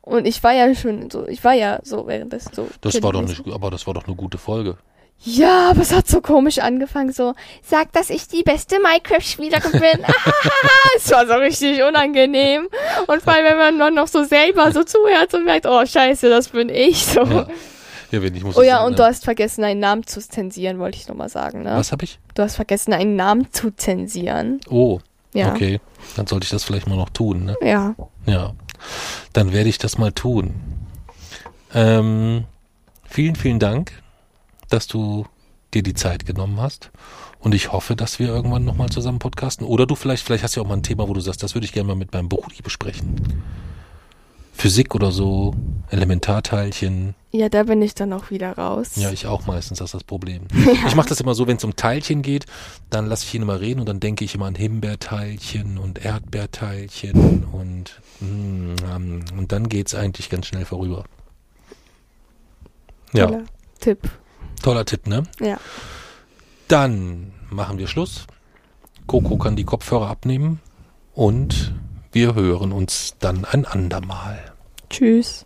Und ich war ja schon so, ich war ja so währenddessen so. Das war doch nicht, aber das war doch eine gute Folge. Ja, aber es hat so komisch angefangen, so, sag, dass ich die beste Minecraft-Spielerin bin. es war so richtig unangenehm. Und vor allem, wenn man dann noch so selber so zuhört und merkt, oh scheiße, das bin ich. So. Ja. Ja, wenn ich muss Oh ja, sagen, und du hast vergessen, einen Namen zu zensieren, wollte ich nochmal sagen, ne? Was habe ich? Du hast vergessen, einen Namen zu zensieren. Oh, Ja. okay. Dann sollte ich das vielleicht mal noch tun, ne? Ja. Ja. Dann werde ich das mal tun. Ähm, vielen, vielen Dank, dass du dir die Zeit genommen hast. Und ich hoffe, dass wir irgendwann nochmal zusammen podcasten. Oder du vielleicht, vielleicht hast du ja auch mal ein Thema, wo du sagst, das würde ich gerne mal mit meinem Brudi besprechen. Physik oder so, Elementarteilchen. Ja, da bin ich dann auch wieder raus. Ja, ich auch meistens, das ist das Problem. Ich mache das immer so, wenn es um Teilchen geht, dann lasse ich ihn immer reden und dann denke ich immer an Himbeerteilchen und Erdbeerteilchen und, mm, und dann geht's eigentlich ganz schnell vorüber. Ja, Tele Tipp. Toller Tipp, ne? Ja. Dann machen wir Schluss. Coco kann die Kopfhörer abnehmen und wir hören uns dann ein andermal. Tschüss.